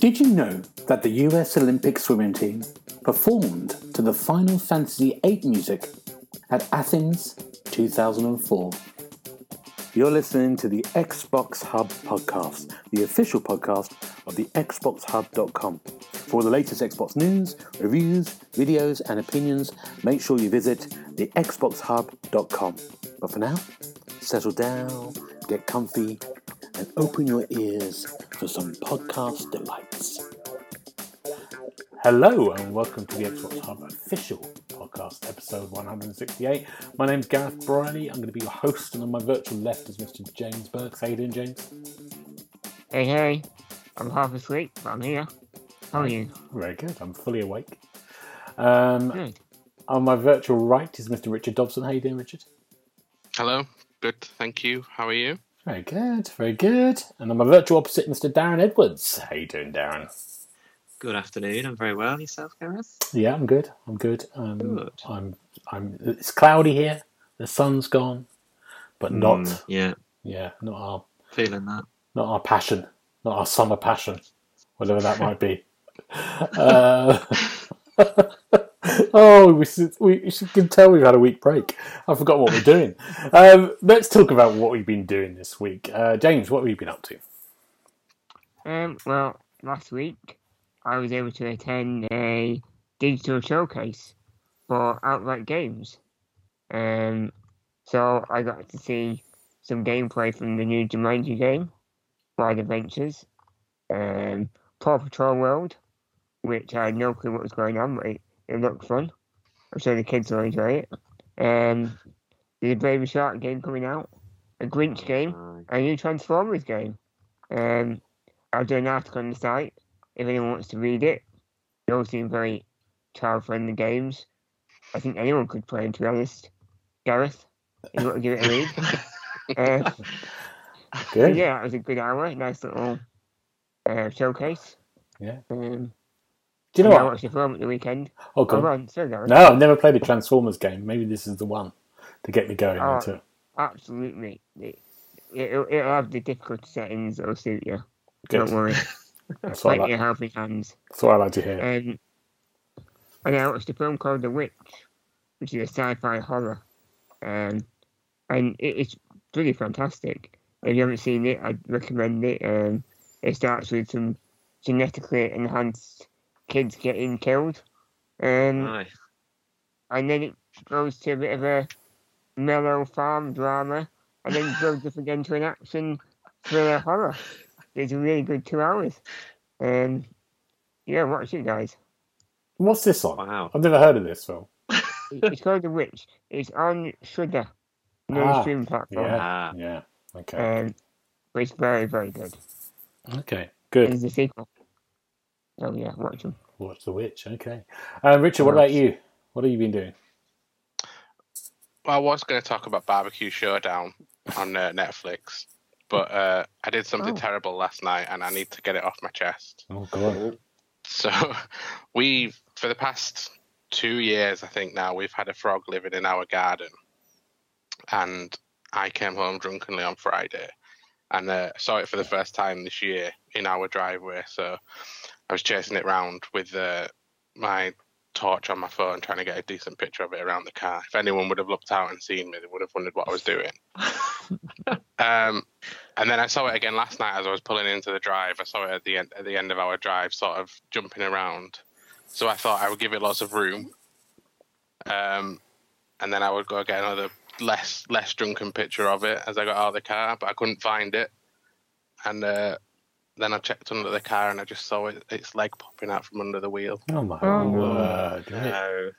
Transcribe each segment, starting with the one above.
Did you know that the US Olympic swimming team performed to the Final Fantasy VIII music at Athens 2004? You're listening to the Xbox Hub podcast, the official podcast of the XboxHub.com. For the latest Xbox news, reviews, videos, and opinions, make sure you visit the XboxHub.com. But for now, settle down, get comfy, and open your ears for some podcast delights. Hello, and welcome to the Xbox Hub official podcast, episode 168. My name's Gareth Briley. I'm going to be your host, and on my virtual left is Mr. James Burks. How you doing, James? Hey, hey. I'm half asleep, but I'm here. How are you? Very good. I'm fully awake. Um, Good. On my virtual right is Mr. Richard Dobson. How you doing, Richard? Hello, good, thank you. How are you? Very good, very good. And on my virtual opposite, Mr. Darren Edwards. How you doing, Darren? Good afternoon. I'm very well. Yourself, Gareth? Yeah, I'm good. I'm good. Um, Good. I'm. I'm. It's cloudy here. The sun's gone, but not. Mm, yeah, Yeah, not our. feeling that. Not our passion. Not our summer passion, whatever that might be. Uh, oh, we we can tell we've had a week break. I forgot what we're doing. Um, let's talk about what we've been doing this week. Uh, James, what have you been up to? Um, well, last week I was able to attend a digital showcase for Outright Games. Um, so I got to see some gameplay from the new Jumanji game, Wild Adventures, um, Paw Patrol World, which I had no clue what was going on, but it, it looked fun. I'm sure the kids will enjoy it. Um, there's a Baby Shark game coming out, a Grinch game, a new Transformers game. Um, I'll do an article on the site if anyone wants to read it. They all seem very child friendly games. I think anyone could play them, to be honest. Gareth, if you want to give it a read. uh, Good. yeah, it was a good hour. Nice little uh, showcase. Yeah. Um, Do you know and I watched the film at the weekend. Oh, God. on, No, I've never played a Transformers game. Maybe this is the one to get me going Oh. into it. Absolutely. It, it'll, it'll have the difficult settings that'll suit you. Good. Don't worry. That's what, I like, of helping hands. that's what I like to hear. Um, and I watched a film called The Witch, which is a sci-fi horror, um, and it, it's really fantastic. If you haven't seen it, I'd recommend it. Um, it starts with some genetically enhanced kids getting killed, um, aye. and then it goes to a bit of a mellow farm drama, and then goes up again to an action thriller horror. It's a really good two hours. Um, yeah, watch it, guys. What's this on? Wow. I've never heard of this film. It's called The Witch. It's on Shudder, no Ah, streaming platform. Yeah. Ah, Yeah. Okay. Um, but it's very, very good. Okay. Good. It's a sequel. So yeah, watch them. Watch The Witch. Okay. Uh, Richard, what about you? What have you been doing? I was going to talk about Barbecue Showdown on uh, Netflix, but uh, I did something Oh. terrible last night, and I need to get it off my chest. Oh, God. So, we've for the past two years, I think now, we've had a frog living in our garden, and I came home drunkenly on Friday, and uh, saw it for the first time this year in our driveway. So, I was chasing it round with uh, my torch on my phone, trying to get a decent picture of it around the car. If anyone would have looked out and seen me, they would have wondered what I was doing. Um, and then I saw it again last night as I was pulling into the drive. I saw it at the end at the end of our drive, sort of jumping around. So I thought I would give it lots of room. Um, and then I would go get another less less drunken picture of it as I got out of the car, but I couldn't find it. And uh, then I checked under the car and I just saw it, its leg popping out from under the wheel. Oh, my Oh. word. No.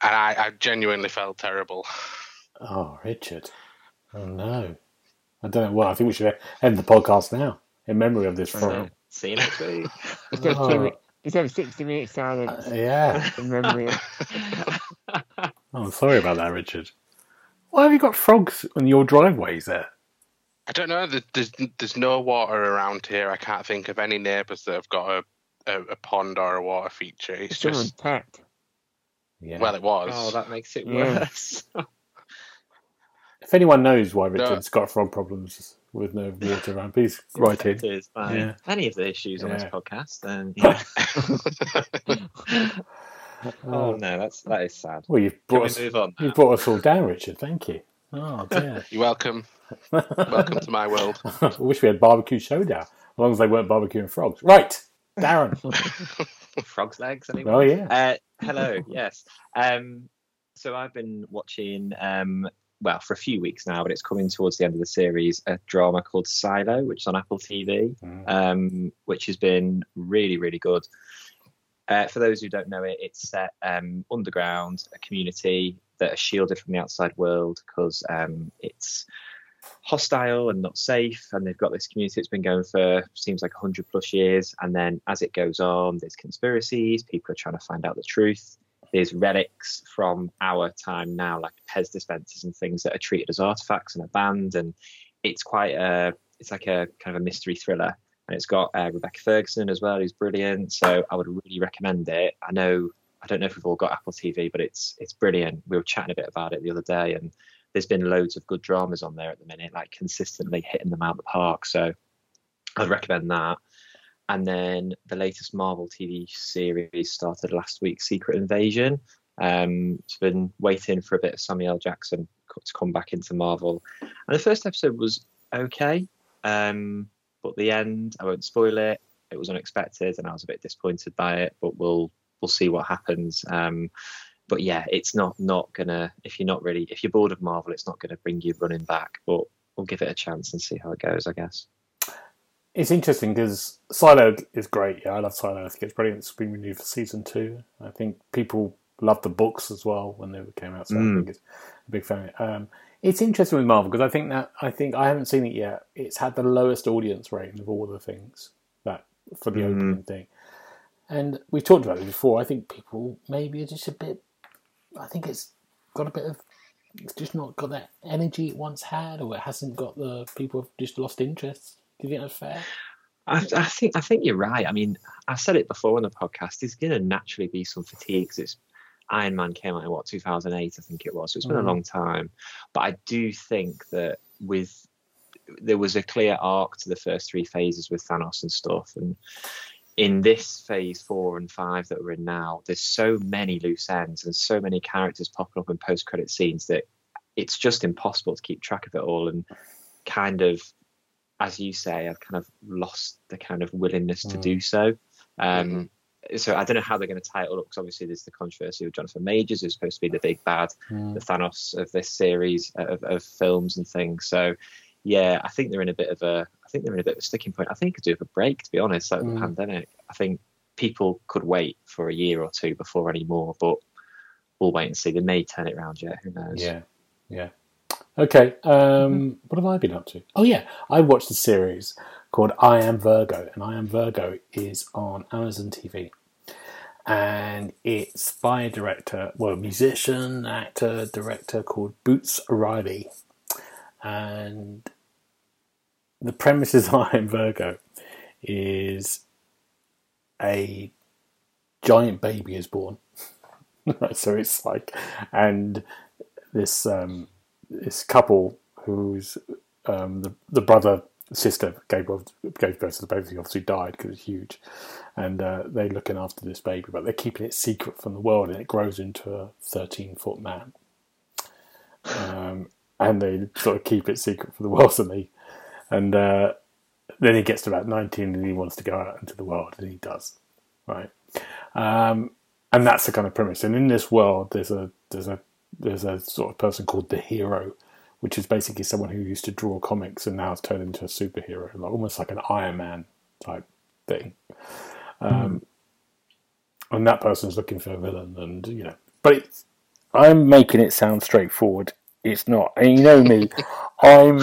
And I, I genuinely felt terrible. Oh, Richard. Oh, no. I don't know. Well, I think we should end the podcast now in memory of this I frog. See you next week. Just have, Oh. just have 60 minutes silence Uh, yeah. in memory. of- Oh, I'm sorry about that, Richard. Why have you got frogs on your driveways there? I don't know. There's there's no water around here. I can't think of any neighbours that have got a, a, a pond or a water feature. It's It's just pet. Yeah. Well, it was. Oh, that makes it Yeah. worse. if anyone knows why No. Richard's got frog problems with no water around, please write in. Infected by Yeah. Any of the issues on this podcast, then yeah. oh no, that's that is sad. Well, you've Can brought we us, move on? you've brought us all down, Richard. Thank you. Oh dear. You're welcome. Welcome to my world. I wish we had barbecue showdown, as long as they weren't barbecuing frogs. Right, Darren. Frog's legs. Anyone? oh yeah. Uh, hello. yes. Um, so I've been watching, um, well, for a few weeks now, but it's coming towards the end of the series, a drama called Silo, which is on Apple TV, Mm. um, which has been really, really good. Uh, for those who don't know it, it's set um, underground, a community that are shielded from the outside world because um, it's hostile and not safe. And they've got this community that's been going for seems like 100 plus years. And then as it goes on, there's conspiracies, people are trying to find out the truth. There's relics from our time now, like Pez dispensers and things that are treated as artifacts and are banned. And it's quite a, it's like a kind of a mystery thriller. And it's got uh, Rebecca Ferguson as well, who's brilliant. So I would really recommend it. I know, I don't know if we've all got Apple TV, but it's it's brilliant. We were chatting a bit about it the other day, and there's been loads of good dramas on there at the minute, like consistently hitting them out the park. So I'd recommend that. And then the latest Marvel TV series started last week, Secret Invasion. Um, it's been waiting for a bit of Samuel. Jackson to come back into Marvel, and the first episode was okay, um, but the end I won't spoil it. It was unexpected, and I was a bit disappointed by it. But we'll we'll see what happens. Um, but yeah, it's not not gonna if you're not really if you're bored of Marvel, it's not gonna bring you running back. But we'll give it a chance and see how it goes. I guess. It's interesting because Silo is great. Yeah, I love Silo. I think it's brilliant. It's been renewed for season two. I think people loved the books as well when they came out. So I Mm. think it's a big fan. Um, it's interesting with Marvel because I think that I think I haven't seen it yet. It's had the lowest audience rating of all the things that for the Mhm. opening thing. And we've talked about it before. I think people maybe are just a bit. I think it's got a bit of. It's just not got that energy it once had, or it hasn't got the people have just lost interest. Do you think that's fair? I, I think I think you're right. I mean, I said it before on the podcast. There's going to naturally be some fatigue 'cause it's Iron Man came out in what 2008, I think it was. So it's been a mm. long time. But I do think that with there was a clear arc to the first three phases with Thanos and stuff, and in this phase four and five that we're in now, there's so many loose ends and so many characters popping up in post-credit scenes that it's just impossible to keep track of it all and kind of as you say, I've kind of lost the kind of willingness to Mm. do so. Um, So I don't know how they're going to tie it all up because obviously there's the controversy with Jonathan Majors, who's supposed to be the big bad, the Thanos of this series of, of films and things. So yeah, I think they're in a bit of a, I think they're in a bit of a sticking point. I think could do with a break, to be honest, like Mm. the pandemic. I think people could wait for a year or two before any more, but we'll wait and see. They may turn it around yet. Who knows? Yeah, yeah. Okay, um, what have I been up to? Oh yeah, I watched a series called I'm a Virgo, and I'm a Virgo is on Amazon TV, and it's by a director, well, musician, actor, director called Boots Riley, and the premises is I'm a Virgo is a giant baby is born. so it's like, and this um, this couple who's um, the the brother sister gave birth, gave birth to the baby. He Obviously died because it's huge, and uh, they're looking after this baby, but they're keeping it secret from the world, and it grows into a thirteen foot man. Um, and they sort of keep it secret for the world, and they and uh, then he gets to about nineteen, and he wants to go out into the world, and he does, right? Um, and that's the kind of premise. And in this world, there's a there's a there's a sort of person called the hero, which is basically someone who used to draw comics and now has turned into a superhero, like almost like an Iron Man type thing. Um, And that person's looking for a villain, and you know, but it's, I'm making it sound straightforward. It's not, and you know me, I'm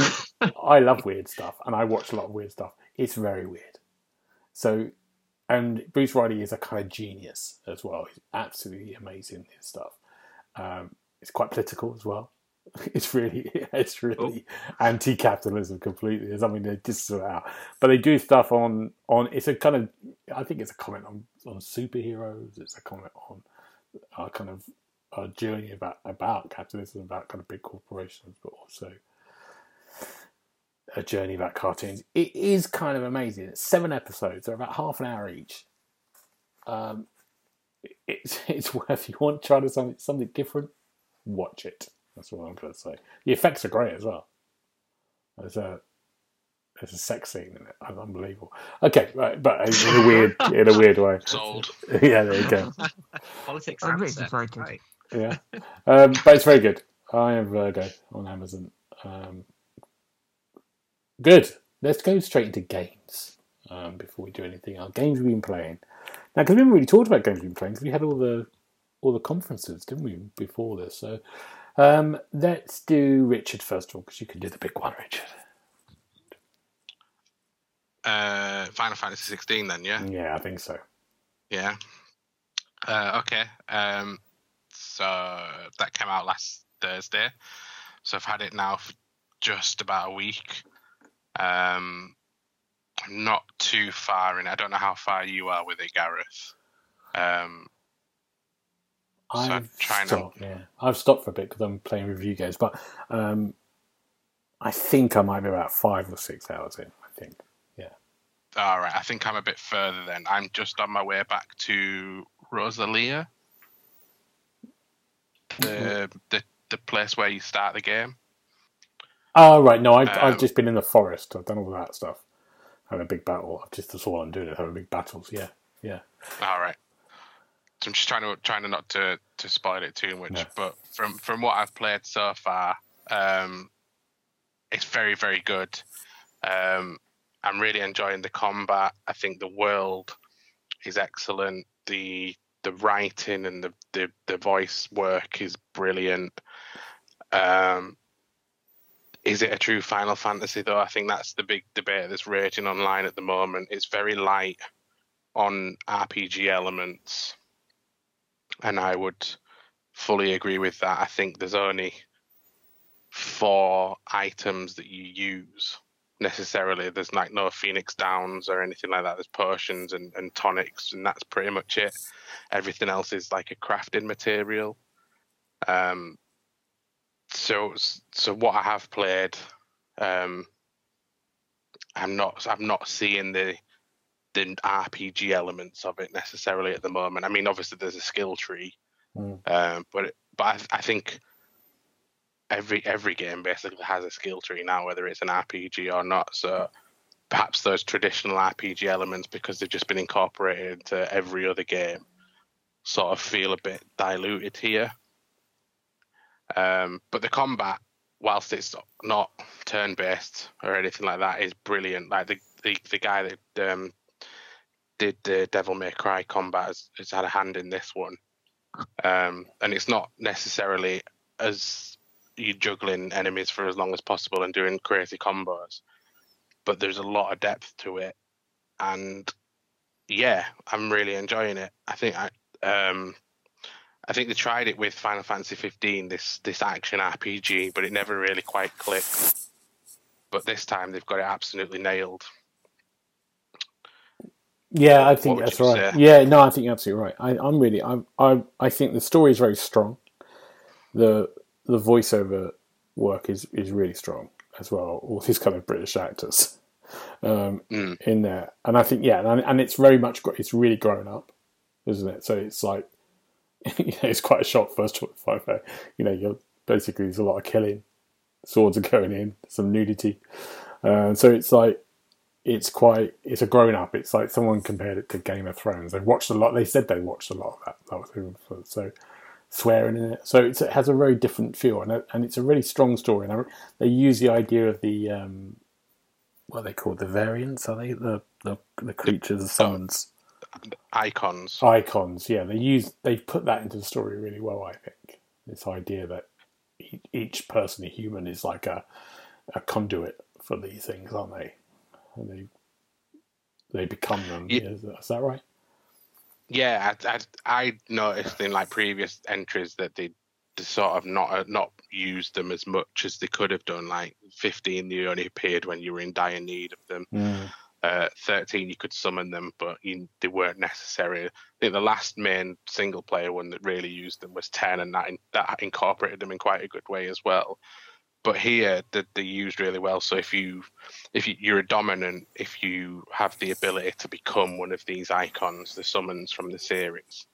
I love weird stuff, and I watch a lot of weird stuff. It's very weird. So, and Boots Riley is a kind of genius as well. He's absolutely amazing in his stuff. Um, it's quite political as well. It's really, it's really anti-capitalism completely. It's something they just sort out, but they do stuff on on. It's a kind of, I think it's a comment on on superheroes. It's a comment on uh, kind of a journey about about capitalism, about kind of big corporations, but also a journey about cartoons. It is kind of amazing. It's seven episodes. They're about half an hour each. Um, it's it's worth you want to try to something something different. Watch it. That's what I'm going to say. The effects are great as well. There's a there's a sex scene in it. Unbelievable. Okay, right, but in a weird in a weird way. Sold. yeah, there you go. Politics. I'm really answer. Right. Yeah, um, but it's very good. I'm a Virgo on Amazon. Um, good. Let's go straight into games um, before we do anything Our Games we've been playing now because we haven't really talked about games we've been playing because we had all the all the conferences, didn't we, before this? So um, let's do Richard first of all because you can do the big one, Richard. Uh, Final Fantasy 16 then, yeah? Yeah, I think so. Yeah. Uh, okay. Um, so that came out last Thursday. So I've had it now for just about a week. Um, not too far in. I don't know how far you are with it, Gareth. Um, So I've trying to- stopped. Yeah, I've stopped for a bit because I'm playing review games, but um, I think I might be about five or six hours in. I think. Yeah. All right. I think I'm a bit further then. I'm just on my way back to Rosaria, the the the place where you start the game. Oh right, no, I've I've Um, just been in the forest. I've done all that stuff. Having a big battle. I've just that's all I'm doing. is Having big battles. Yeah, yeah. All right. So I'm just trying to trying to not to to spoil it too much, but from from what I've played so far, um, it's very very good. Um, I'm really enjoying the combat. I think the world is excellent. The the writing and the the, the voice work is brilliant. Um, is it a true Final Fantasy though? I think that's the big debate that's raging online at the moment. It's very light on RPG elements, and I would fully agree with that. I think there's only four items that you use necessarily. There's like no Phoenix Downs or anything like that. There's potions and, and tonics, and that's pretty much it. Everything else is like a crafting material. Um, so so what I have played, um, I'm not I'm not seeing the the RPG elements of it necessarily at the moment. I mean, obviously there's a skill tree, Mm. um, but it, but I, I think every every game basically has a skill tree now, whether it's an RPG or not. So perhaps those traditional RPG elements, because they've just been incorporated into every other game, sort of feel a bit diluted here. Um, but the combat, whilst it's not turn-based or anything like that, is brilliant. Like the the, the guy that um, did the Devil May Cry combat has, has had a hand in this one, um, and it's not necessarily as you juggling enemies for as long as possible and doing crazy combos, but there's a lot of depth to it, and yeah, I'm really enjoying it. I think I um, I think they tried it with Final Fantasy 15, this this action RPG, but it never really quite clicked. But this time they've got it absolutely nailed. Yeah, I think that's right. say? Yeah, no, I think you're absolutely right. I, I'm really, I'm, I, I think the story is very strong. The the voiceover work is is really strong as well. All these kind of British actors um, Mm. in there, and I think yeah, and, and it's very much it's really grown up, isn't it? So it's like you know, it's quite a shock first five. You know, you're basically there's a lot of killing, swords are going in, some nudity, uh, so it's like it's quite it's a grown up. It's like someone compared it to Game of Thrones. They've watched a lot. They said they watched a lot of that. that was so swearing in it. So it's, it has a very different feel, and it- and it's a really strong story. And I, they use the idea of the um, what are they called the variants? Are they the the, the creatures, the summons, Eikons. Eikons? Yeah, they use they've put that into the story really well. I think this idea that each person, a human, is like a a conduit for these things, aren't they? And they they become them. Ye- Is, is that right? Yeah, I, I, I noticed in like previous entries that they, sort of not uh, not used them as much as they could have done. Like 15, they only appeared when you were in dire need of them. Mm. Uh, 13, you could summon them, but you, they weren't necessary. I think the last main single player one that really used them was 10, and that, in, that incorporated them in quite a good way as well. But here, they, they used really well. So if you if you, you're a dominant, if you have the ability to become one of these Eikons, the summons from the series,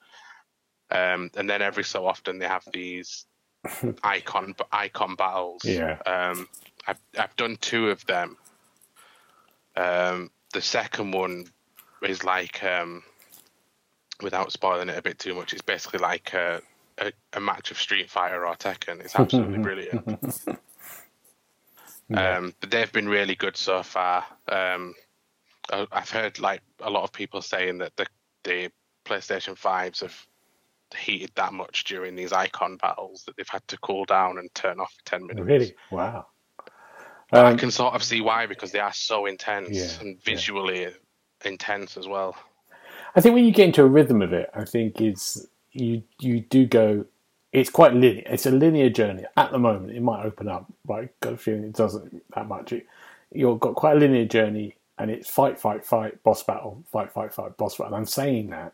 um, and then every so often they have these icon icon battles. Yeah. Um, I've I've done two of them. Um, the second one is like, um, without spoiling it a bit too much, it's basically like a, a, a match of Street Fighter or Tekken. It's absolutely brilliant. Yeah. Um, but they've been really good so far. Um, I- I've heard like a lot of people saying that the the PlayStation fives have heated that much during these icon battles that they've had to cool down and turn off for ten minutes. Really? Wow. But I Um, can sort of see why because they are so intense Yeah, and yeah. visually intense as well. I think when you get into a rhythm of it, I think it's you you do go. It's quite linear. It's a linear journey at the moment. It might open up, but I've got a feeling it doesn't that much. It, you've got quite a linear journey, and it's fight, fight, fight, boss battle, fight, fight, fight, boss battle. And I'm saying that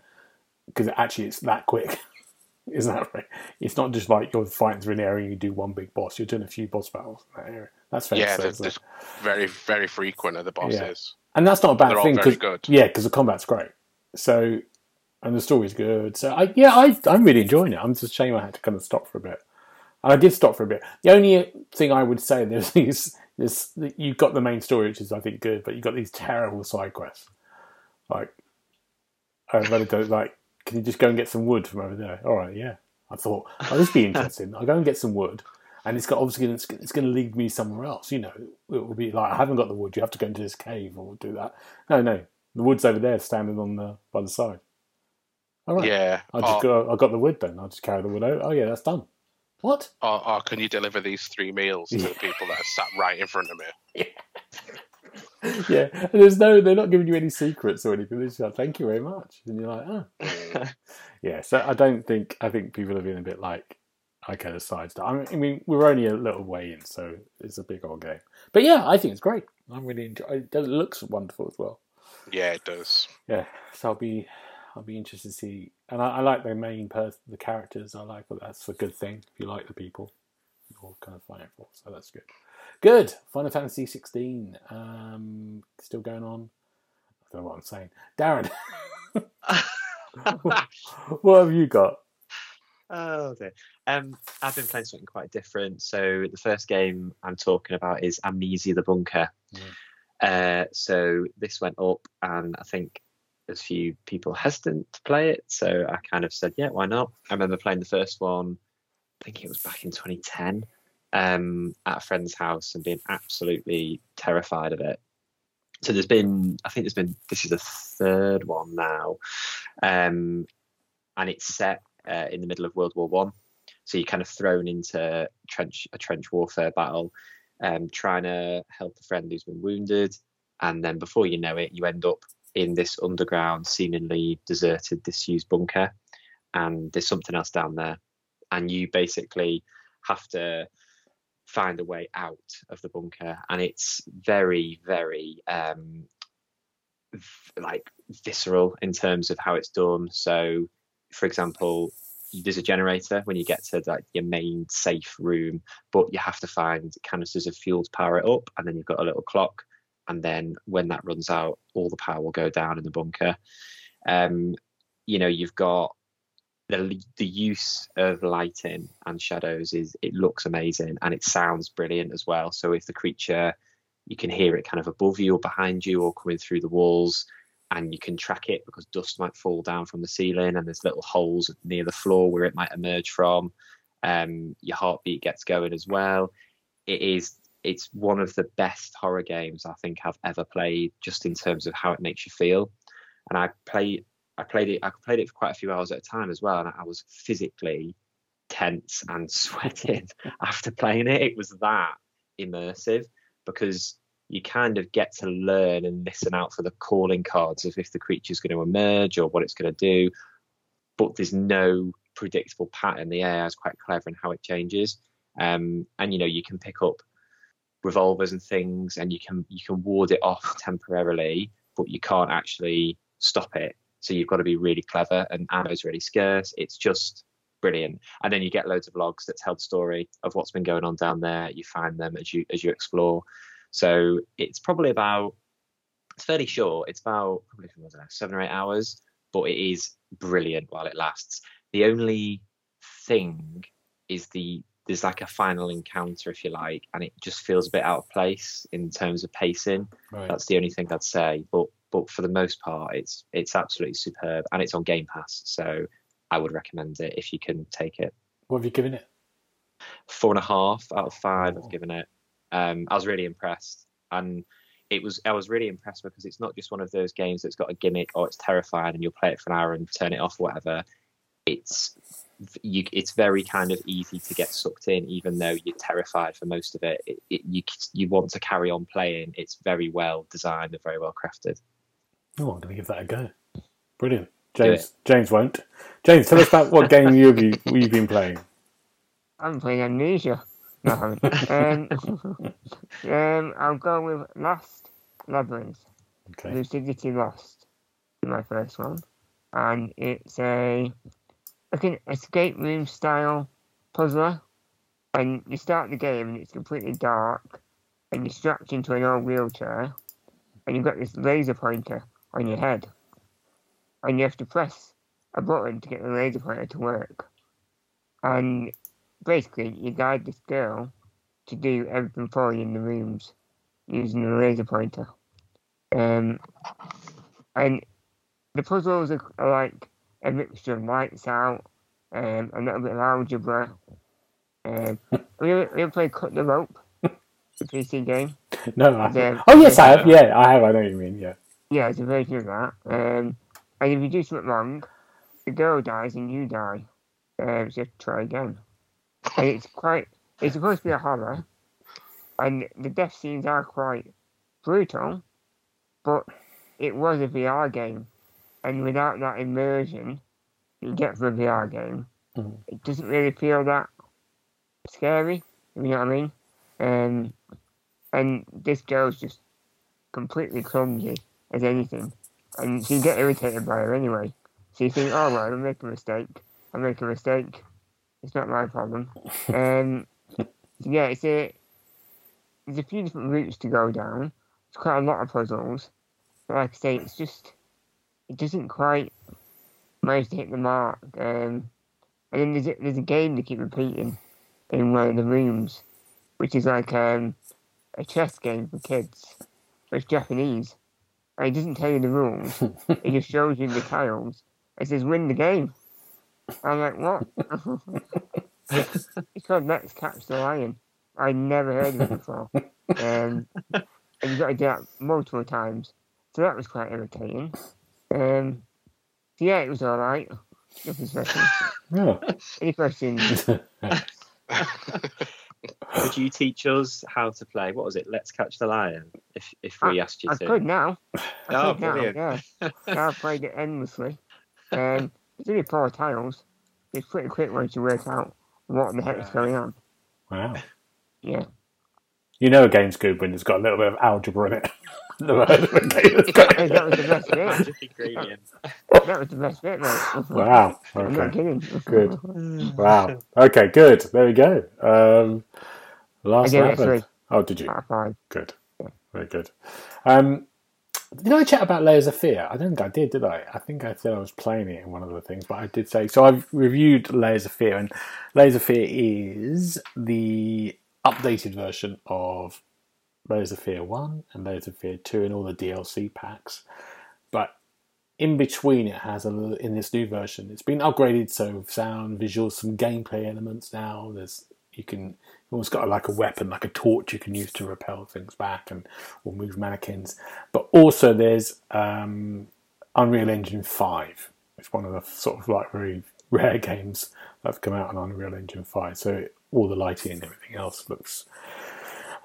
because actually it's that quick. Isn't that right? It's not just like you're fighting through an area and you do one big boss. You're doing a few boss battles in that area. That's fair yeah, to say, they're, isn't they're it? very very frequent are the bosses. and that's not a bad They're thing because good. yeah, because the combat's great. So and the story's good. So I yeah, I I'm really enjoying it. I'm just ashamed I had to kind of stop for a bit. And I did stop for a bit. The only thing I would say there's these this you've got the main story, which is I think good, but you've got these terrible side quests. Like I really don't like. Can you just go and get some wood from over there? All right, yeah. I thought, oh, this would be interesting. I'll go and get some wood, and it's got obviously it's, it's going to lead me somewhere else. You know, it will be like I haven't got the wood. You have to go into this cave or do that. No, no, the wood's over there, standing on the by the side. All right, Yeah. I just or, go. I got the wood then. I'll just carry the wood out. Oh yeah, that's done. What? or, or can you deliver these three meals to the people that are sat right in front of me? yeah, and there's no. They're not giving you any secrets or anything. They're just like, thank you very much, and you're like, oh. yeah. So I don't think I think people have been a bit like, okay, the side stuff. I mean, I mean, we're only a little way in, so it's a big old game. But yeah, I think it's great. I'm really enjoy. It looks wonderful as well. Yeah, it does. Yeah, so I'll be I'll be interested to see. And I, I like the main person, the characters. I like that's a good thing. If you like the people, you're kind of fighting for. So that's good. Good. Final Fantasy 16. Um, still going on. I don't know what I'm saying. Darren, what have you got? Oh dear. Um, I've been playing something quite different. So the first game I'm talking about is Amnesia: The Bunker. Uh, so this went up, and I think a few people hesitant to play it. So I kind of said, yeah, why not? I remember playing the first one. I think it was back in 2010 um, at a friend's house and being absolutely terrified of it. So there's been, I think there's been, this is the third one now, um, and it's set uh, in the middle of World War One. So you're kind of thrown into trench a trench warfare battle, um, trying to help a friend who's been wounded, and then before you know it, you end up in this underground, seemingly deserted, disused bunker, and there's something else down there, and you basically have to find a way out of the bunker, and it's very, very um, like visceral in terms of how it's done. So, for example, there's a generator when you get to like your main safe room, but you have to find canisters of fuel to power it up, and then you've got a little clock, and then when that runs out, all the power will go down in the bunker. Um, you know, you've got the the use of lighting and shadows is it looks amazing and it sounds brilliant as well. So if the creature you can hear it kind of above you or behind you or coming through the walls and you can track it because dust might fall down from the ceiling and there's little holes near the floor where it might emerge from um, your heartbeat gets going as well it is it's one of the best horror games i think i've ever played just in terms of how it makes you feel and i played i played it i played it for quite a few hours at a time as well and i was physically tense and sweating after playing it it was that immersive because you kind of get to learn and listen out for the calling cards of if the creature's going to emerge or what it's going to do. But there's no predictable pattern. The AI is quite clever in how it changes. Um, and you know, you can pick up revolvers and things and you can you can ward it off temporarily but you can't actually stop it. So you've got to be really clever, and ammo's really scarce. It's just brilliant. And then you get loads of logs that tell the story of what's been going on down there. You find them as you as you explore. So it's probably about it's fairly short. It's about probably know, seven or eight hours, but it is brilliant while it lasts. The only thing is the there's like a final encounter, if you like, and it just feels a bit out of place in terms of pacing. Right. That's the only thing I'd say. But but for the most part, it's it's absolutely superb, and it's on Game Pass, so I would recommend it if you can take it. What have you given it? Four and a half out of five. Oh. I've given it. Um, I was really impressed, and it was I was really impressed because it's not just one of those games that's got a gimmick or it's terrifying and you'll play it for an hour and turn it off, or whatever. It's you, it's very kind of easy to get sucked in, even though you're terrified for most of it. it, it you you want to carry on playing. It's very well designed and very well crafted. Oh, I'm going to give that a go. Brilliant. James James won't. James, tell us about what game you've been, you've been playing. I'm playing Amnesia. No, I haven't. um, um, I'll go with Last Labyrinth. Okay. Lucidity Lost, my first one, and it's a like an escape room style puzzler. And you start the game and it's completely dark, and you're strapped into an old wheelchair, and you've got this laser pointer on your head, and you have to press a button to get the laser pointer to work. And basically, you guide this girl to do everything for you in the rooms using the laser pointer. Um, and the puzzles are, are like a mixture of lights out, um, a little bit of algebra. Um, we, ever, we ever played Cut the Rope, the PC game? No, I, The- oh yes, I have. Yeah, I have. I know what you mean. Yeah. Yeah, it's a version of that. Um, and if you do something wrong, the girl dies and you die. Um, so you try again. And it's quite, it's supposed to be a horror, and the death scenes are quite brutal, but it was a VR game. And without that immersion you get from a VR game, Mhm. it doesn't really feel that scary, you know what I mean? Um, and this girl's just completely clumsy as anything. And you get irritated by her anyway. So you think, oh, well, I'll make a mistake. I'll make a mistake. It's not my problem. Um, so yeah, it's a, there's a few different routes to go down. It's quite a lot of puzzles. But like I say, it's just, it doesn't quite manage to hit the mark. Um, and then there's a, there's a game they keep repeating in one of the rooms, which is like um, a chess game for kids. But it's Japanese. And it doesn't tell you the rules. it just shows you the tiles. It says win the game. I'm like, what? it's called Let's Catch the Lion. I never heard of it before. Um, and you've got to do that multiple times. So that was quite irritating. Um, yeah, it was alright. Nothing special. Oh. Any questions? Could you teach us how to play? What was it? Let's catch the lion. If if we asked you I to. could now. I Oh, could now, brilliant. yeah. Now I've played it endlessly. Um, it's only four tiles. It's pretty quick once you work out what the heck is going on. Wow. Yeah. You know a game's good when it's got a little bit of algebra in it. Never heard of a game that's got- Hey, that was the best bit. Magic ingredient. That was the best bit, mate. Wow. I'm not Okay. kidding. Good. Wow. Okay. Good. There we go. Um, I last gave it three Oh, did you? out of five. Good. Very good. Um, did I chat about Layers of Fear? I don't think I did, did I? I think I said I was playing it in one of the things, but I did say so. I've reviewed Layers of Fear, and Layers of Fear is the updated version of Layers of Fear 1 and Layers of Fear 2 and all the DLC packs. But in between, it has a little, in this new version, it's been upgraded so sound, visuals, some gameplay elements now. There's you can almost got like a weapon, like a torch you can use to repel things back and or move mannequins. But also there's um, Unreal Engine Five. It's one of the sort of like very rare games that have come out on Unreal Engine Five. So all the lighting and everything else looks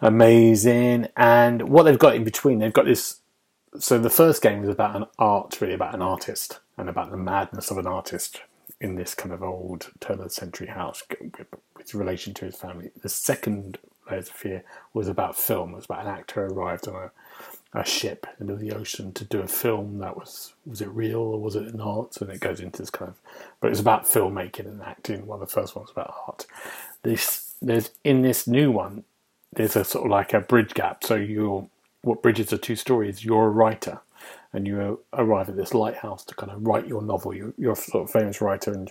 amazing. And what they've got in between, they've got this. So the first game is about an art, really about an artist and about the madness of an artist in this kind of old turn of the century house with relation to his family. The second Layers of Fear was about film. It was about an actor arrived on a a ship into the ocean to do a film that was was it real or was it not? And it goes into this kind of, but it's about filmmaking and acting. One of the first ones about art. This there's in this new one, there's a sort of like a bridge gap. So you're what bridges are two stories. You're a writer, and you arrive at this lighthouse to kind of write your novel. You're, you're a sort of famous writer, and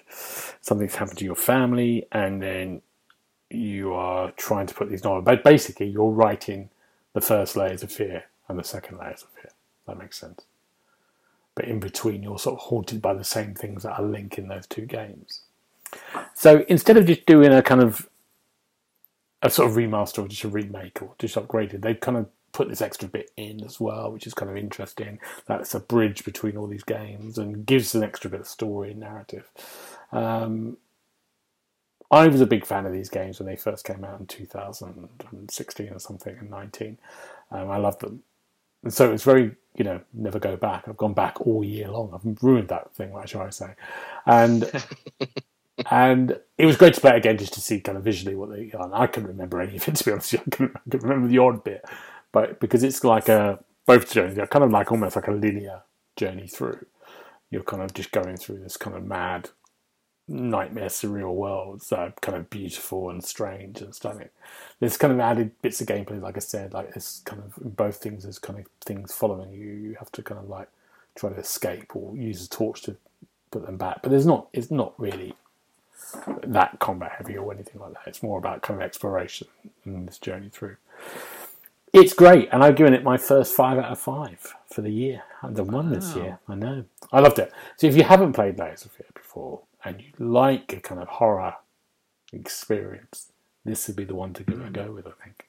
something's happened to your family, and then you are trying to put these novels. But basically, you're writing the first layers of fear and the second layers of fear. That makes sense. But in between, you're sort of haunted by the same things that are linking those two games. So instead of just doing a kind of a sort of remaster or just a remake or just upgraded, they've kind of put this extra bit in as well, which is kind of interesting. That's a bridge between all these games and gives an extra bit of story and narrative. Um, I was a big fan of these games when they first came out in 2016 or something and 19. Um, I loved them. And so it's very, you know, never go back. I've gone back all year long. I've ruined that thing, what shall I say? And and it was great to play it again just to see kind of visually what they. And I couldn't remember any of it to be honest. I couldn't, I remember the odd bit, but because it's like a both journeys are kind of like almost like a linear journey through. You're kind of just going through this kind of mad nightmare surreal worlds that are uh, kind of beautiful and strange and stunning. There's kind of added bits of gameplay, like I said, like it's kind of both things. There's kind of things following you. You have to kind of like try to escape or use a torch to put them back. But there's not. It's not really that combat heavy or anything like that. It's more about kind of exploration and this journey through. It's great, and I've given it my first five out of five for the year. I've done one this year. I know. I loved it. So if you haven't played Layers of Fear before and you like a kind of horror experience, this would be the one to give it a go with. I think.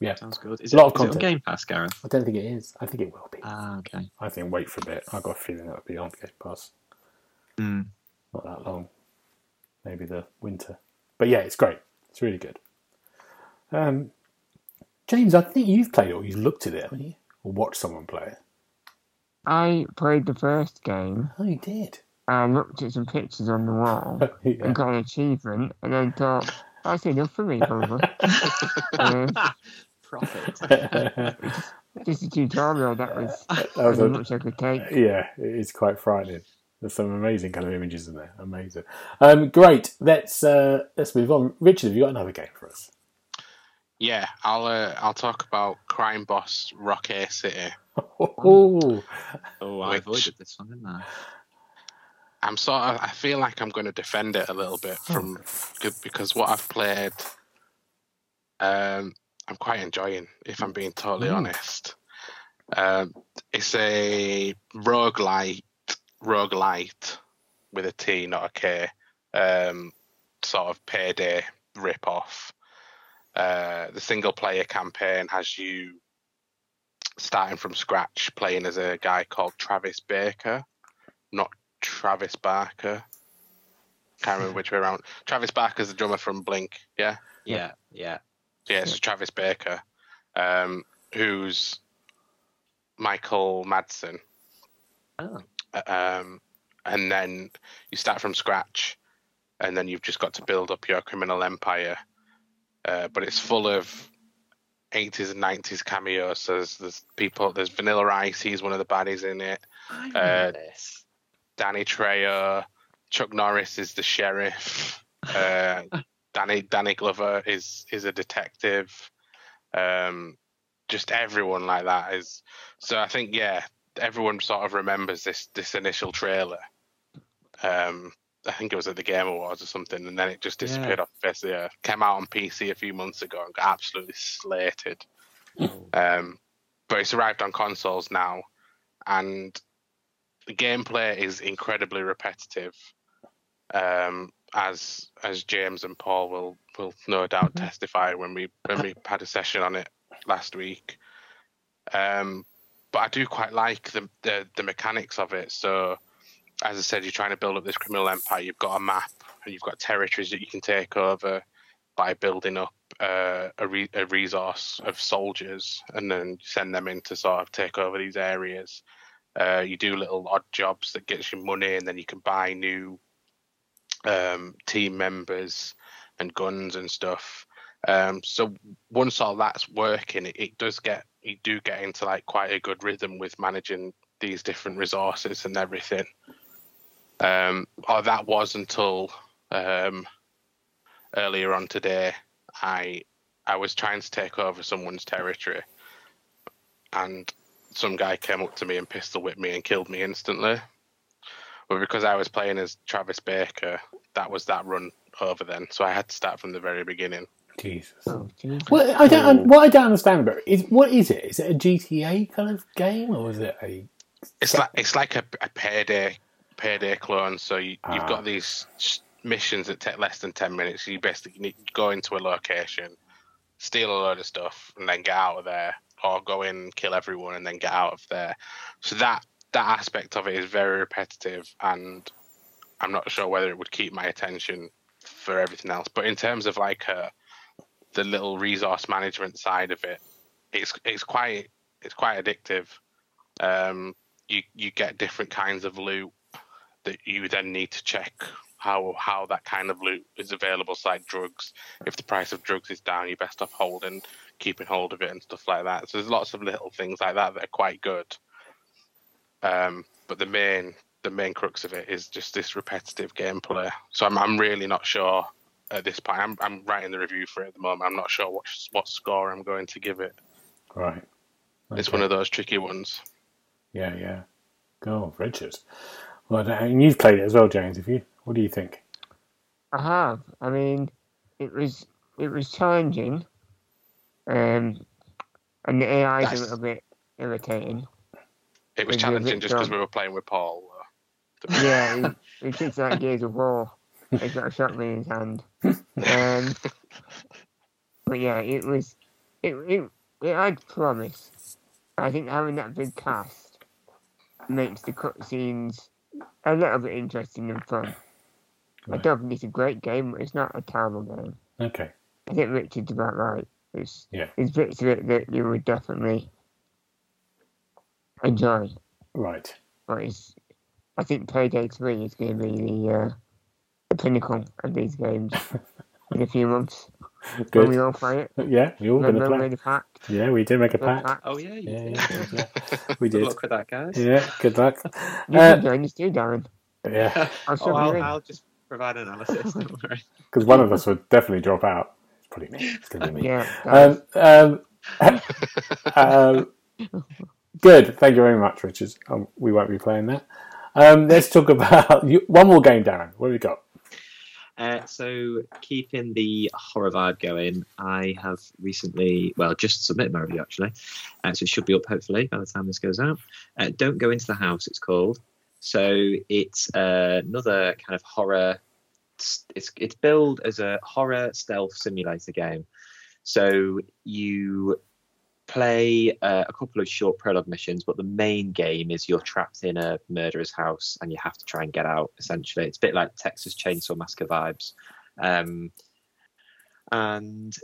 Yeah, Sounds good. Is A it, lot of is it on content. Game Pass, Gareth? I don't think it is. I think it will be. Ah, okay. I think wait for a bit. I've got a feeling it'll be on Game Pass. Hmm. Not that long. Maybe the winter. But yeah, it's great. It's really good. Um, James, I think you've played it or you've looked at it, haven't you? Or watched someone play it. I played the first game Oh, you did. and looked at some pictures on the wall yeah. and got an achievement and then thought, that's enough for me, probably. Profit. just a tutorial, that was That was as a- much I could take. yeah, it's quite frightening. There's some amazing kind of images in there. Amazing. Um, great. Let's uh, let's move on. Richard, have you got another game for us? Yeah, I'll uh, I'll talk about Crime Boss Rocket City. Oh, Oh, I avoided this one, didn't I? I'm sort of I feel like I'm going to defend it a little bit from because what I've played, um, I'm quite enjoying. If I'm being totally Mm. honest, um, it's a roguelite, light with a T, not a K. Um, sort of payday rip off. Uh, the single player campaign has you starting from scratch, playing as a guy called Travis Baker, not Travis Barker. Can't remember which way around. Travis Barker's the drummer from Blink, yeah? Yeah, yeah. Yeah, it's Travis Baker, um, who's Michael Madsen. Oh, Um, and then you start from scratch, and then you've just got to build up your criminal empire. Uh, but it's full of 80s and 90s cameos. So there's, there's people, there's Vanilla Ice, he's one of the baddies in it. I Uh, this. Danny Trejo, Chuck Norris is the sheriff. Uh, Danny Danny Glover is is a detective. Um, just everyone like that is. So I think yeah, everyone sort of remembers this this initial trailer. Um, I think it was at the Game Awards or something, and then it just disappeared Yeah. off the face of the earth. Came out on PC a few months ago and got absolutely slated. Oh. Um, but it's arrived on consoles now, and the gameplay is incredibly repetitive. Um, as as James and Paul will will no doubt Mhm. testify when we when we had a session on it last week. Um, but I do quite like the, the the mechanics of it. So, as I said, you're trying to build up this criminal empire. You've got a map and you've got territories that you can take over by building up uh, a, re- a resource of soldiers and then send them in to sort of take over these areas. Uh, you do little odd jobs that gets you money, and then you can buy new um, team members and guns and stuff. Um, so once all that's working, it, it does get you do get into like quite a good rhythm with managing these different resources and everything. Um, or that was until um, earlier on today. I I was trying to take over someone's territory, and some guy came up to me and pistol whipped me and killed me instantly. But because I was playing as Travis Baker, that was that run over then. So I had to start from the very beginning. Jesus. Oh, Jesus. Well, I don't. What I don't understand about it is what is it? Is it a GTA kind of game or is it a? It's like it's like a, a payday payday clone. So you, you've Ah. got these missions that take less than ten minutes. You basically need to go into a location, steal a load of stuff, and then get out of there, or go in, kill everyone, and then get out of there. So that that aspect of it is very repetitive, and I'm not sure whether it would keep my attention for everything else. But in terms of like uh, the little resource management side of it, it's it's quite it's quite addictive. Um, you you get different kinds of loot that you then need to check how how that kind of loot is available. So like drugs, if the price of drugs is down, you're best off holding, keeping hold of it and stuff like that. So there's lots of little things like that that are quite good. Um, but the main the main crux of it is just this repetitive gameplay. So I'm I'm really not sure at this point. I'm I'm writing the review for it at the moment. I'm not sure what what score I'm going to give it. Right. It's one of those tricky ones. Yeah, yeah. Go, Richard. Well, and you've played it as well, James. Have you? What do you think? I have. I mean, it was it was challenging, um, and the AI is a little bit irritating. It was challenging just because we were playing with Paul. though. Yeah, it, it looks like Gears of War. He's got a shotgun in his hand. Um, but yeah, it was it it it had promise. I think having that big cast makes the cutscenes a little bit interesting and fun. I don't think it's a great game, but it's not a terrible game. Okay. I think Richard's about right. It's Yeah. there's bits of it that you would definitely enjoy. Right. But it's, I think Payday 3 is going to be the, uh, the pinnacle of these games in a few months. When we all play it. Yeah, we all going to play. made a pact? Yeah, we did make a Good pact. pact. Oh yeah, you Yeah, did. yeah, yeah, yeah. We Good did. luck with that, guys. Yeah, good luck. You Uh, can join us too, Darren. Yeah, I'll oh, I'll. I'll just provide analysis. Don't worry. because one of us would definitely drop out. It's probably me. It's going to be me. Yeah. Um, um, um, good. Thank you very much, Richard. Um, we won't be playing that. Um, let's talk about you, one more game, Darren. What have we got? Uh, so, keeping the horror vibe going, I have recently, well, just submitted my review actually, uh, so it should be up hopefully by the time this goes out. Uh, Don't Go Into the House, it's called. So, it's uh, another kind of horror, it's, it's billed as a horror stealth simulator game. So, you play uh, a couple of short prologue missions, but the main game is you're trapped in a murderer's house and you have to try and get out. Essentially, it's a bit like Texas Chainsaw Massacre vibes, um, and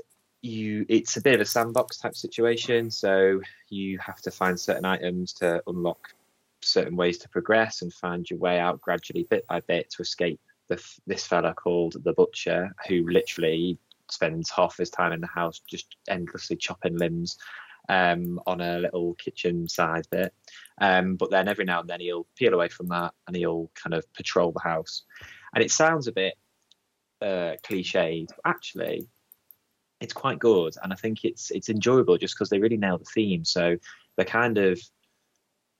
you it's a bit of a sandbox type situation. So you have to find certain items to unlock certain ways to progress and find your way out gradually, bit by bit, to escape the, this fella called the Butcher, who literally spends half his time in the house just endlessly chopping limbs um, on a little kitchen side bit. Um, but then every now and then he'll peel away from that and he'll kind of patrol the house. And it sounds a bit uh, cliched, but actually, it's quite good. And I think it's it's enjoyable just because they really nail the theme. So the kind of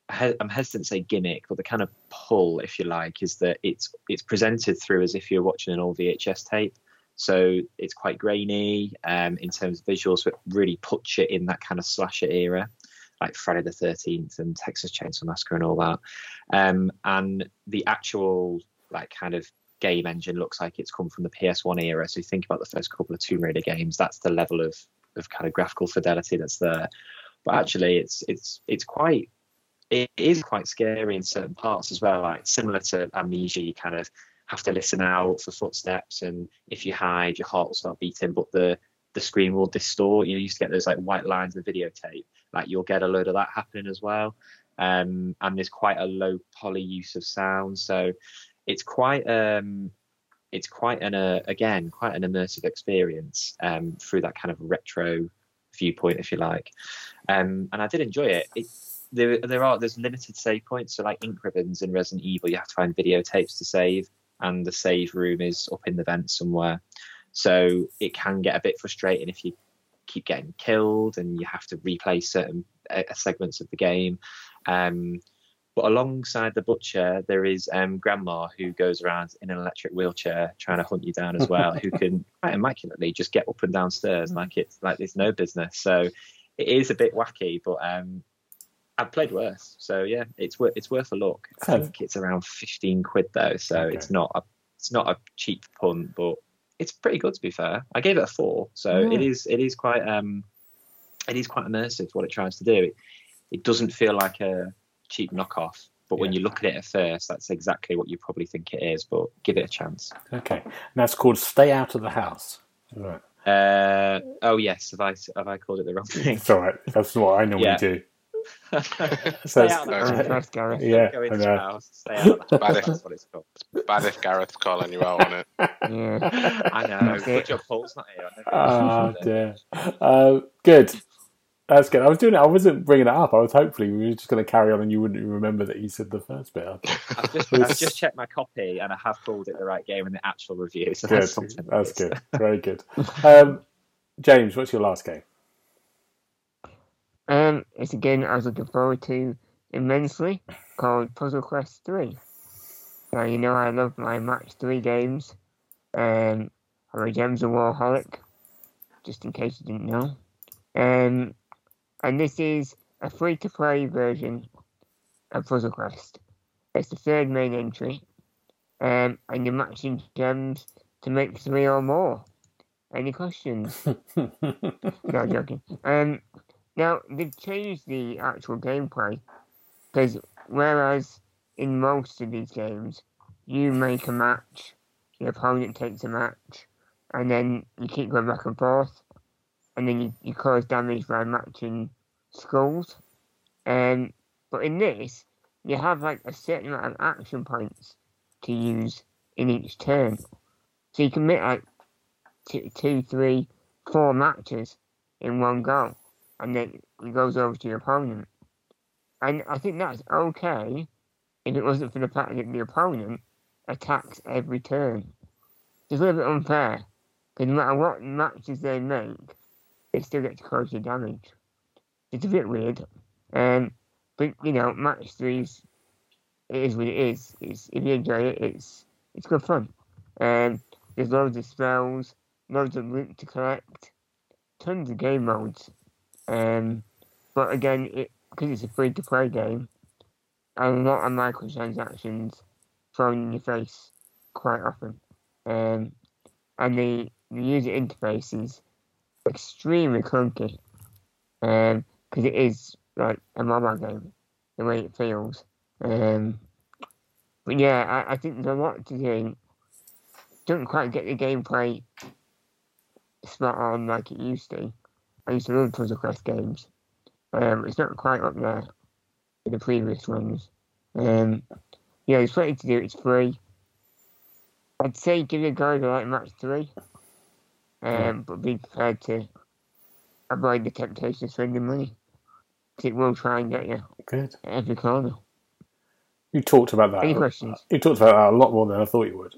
I'm hesitant to say gimmick, but the kind of pull, if you like, is that it's it's presented through as if you're watching an old VHS tape. So it's quite grainy um, in terms of visuals, but really puts you in that kind of slasher era, like Friday the 13th and Texas Chainsaw Massacre and all that. Um, and the actual like kind of game engine looks like it's come from the PS1 era. So you think about the first couple of Tomb Raider games, that's the level of of kind of graphical fidelity that's there. But actually, it's it's it's quite it is quite scary in certain parts as well. Like similar to Amnesia, you kind of have to listen out for footsteps, and if you hide, your heart will start beating. But the the screen will distort. You know, you used to get those like white lines of videotape. Like you'll get a load of that happening as well. Um, and there's quite a low poly use of sound, so it's quite um, it's quite an uh, again quite an immersive experience um, through that kind of retro viewpoint, if you like. Um, and I did enjoy it. it there, there are there's limited save points. So like ink ribbons in Resident Evil, you have to find videotapes to save, and the save room is up in the vent somewhere. So it can get a bit frustrating if you keep getting killed and you have to replay certain uh, segments of the game. Um, but alongside the butcher, there is um, Grandma who goes around in an electric wheelchair trying to hunt you down as well, who can quite immaculately just get up and downstairs like it's like there's no business. So it is a bit wacky, but um, I've played worse. So yeah, it's worth it's worth a look. I think it's around fifteen quid though, so Okay. it's not a it's not a cheap punt, but it's pretty good to be fair. I gave it a four, so Yeah. it is it is quite um it is quite immersive what it tries to do. It, it doesn't feel like a cheap knockoff, but when Yeah. you look at it at first, that's exactly what you probably think it is. But give it a chance. Okay, and that's called "Stay Out of the House." Right. Uh, oh yes, have I have I called it the wrong thing? It's all right. That's what I normally Yeah. do. Stay out of the Alright. house. Impressed, Gareth. Yeah, Go into the house. Stay out of the Bad house. That's what it's called. Bad if Gareth's calling you out on it. Yeah. I know. That's Good it. job, Paul's not here. I never Oh mentioned dear. Uh, good. That's good. I was doing it. I wasn't bringing it up. I was hopefully we were just going to carry on, and you wouldn't remember that you said the first bit. I've just, I've just checked my copy and I have called it the right game in the actual review. So Good. that's. That's good. Very good. Um, James, what's your last game? Um, it's a game I was looking forward to immensely called Puzzle Quest 3. Now, you know I love my match 3 games. Um, I'm a Gems of Warholic, just in case you didn't know. Um, and this is a free to play version of Puzzle Quest. It's the third main entry. Um, and you're matching gems to make three or more. Any questions? no, joking. Um, now they've changed the actual gameplay because whereas in most of these games you make a match, your opponent takes a match, and then you keep going back and forth, and then you, you cause damage by matching skulls. Um, but in this, you have like a certain amount of action points to use in each turn, so you can make like two, two, three, four matches in one go and then it goes over to your opponent. And I think that's okay if it wasn't for the fact that the opponent attacks every turn. It's a little bit unfair, because no matter what matches they make, they still get to cause you damage. It's a bit weird. Um, but, you know, match threes, it is what it is. It's, if you enjoy it, it's it's good fun. Um, there's loads of spells, loads of loot to collect, tons of game modes. Um, but again, it because it's a free to play game, a lot of microtransactions thrown in your face quite often. Um, and the, the user interface is extremely clunky. Um, because it is like a mobile game, the way it feels. Um, but yeah, I, I think there's a lot to do. Don't quite get the gameplay spot on like it used to. I used to love Puzzle Quest games. Um, it's not quite up there with the previous ones. Um, yeah, it's plenty to do. It's free. I'd say give it a go to like match three. Um, but be prepared to avoid the temptation of spending money. it will try and get you Good. at every corner. You talked about that. Any questions? You talked about that a lot more than I thought you would.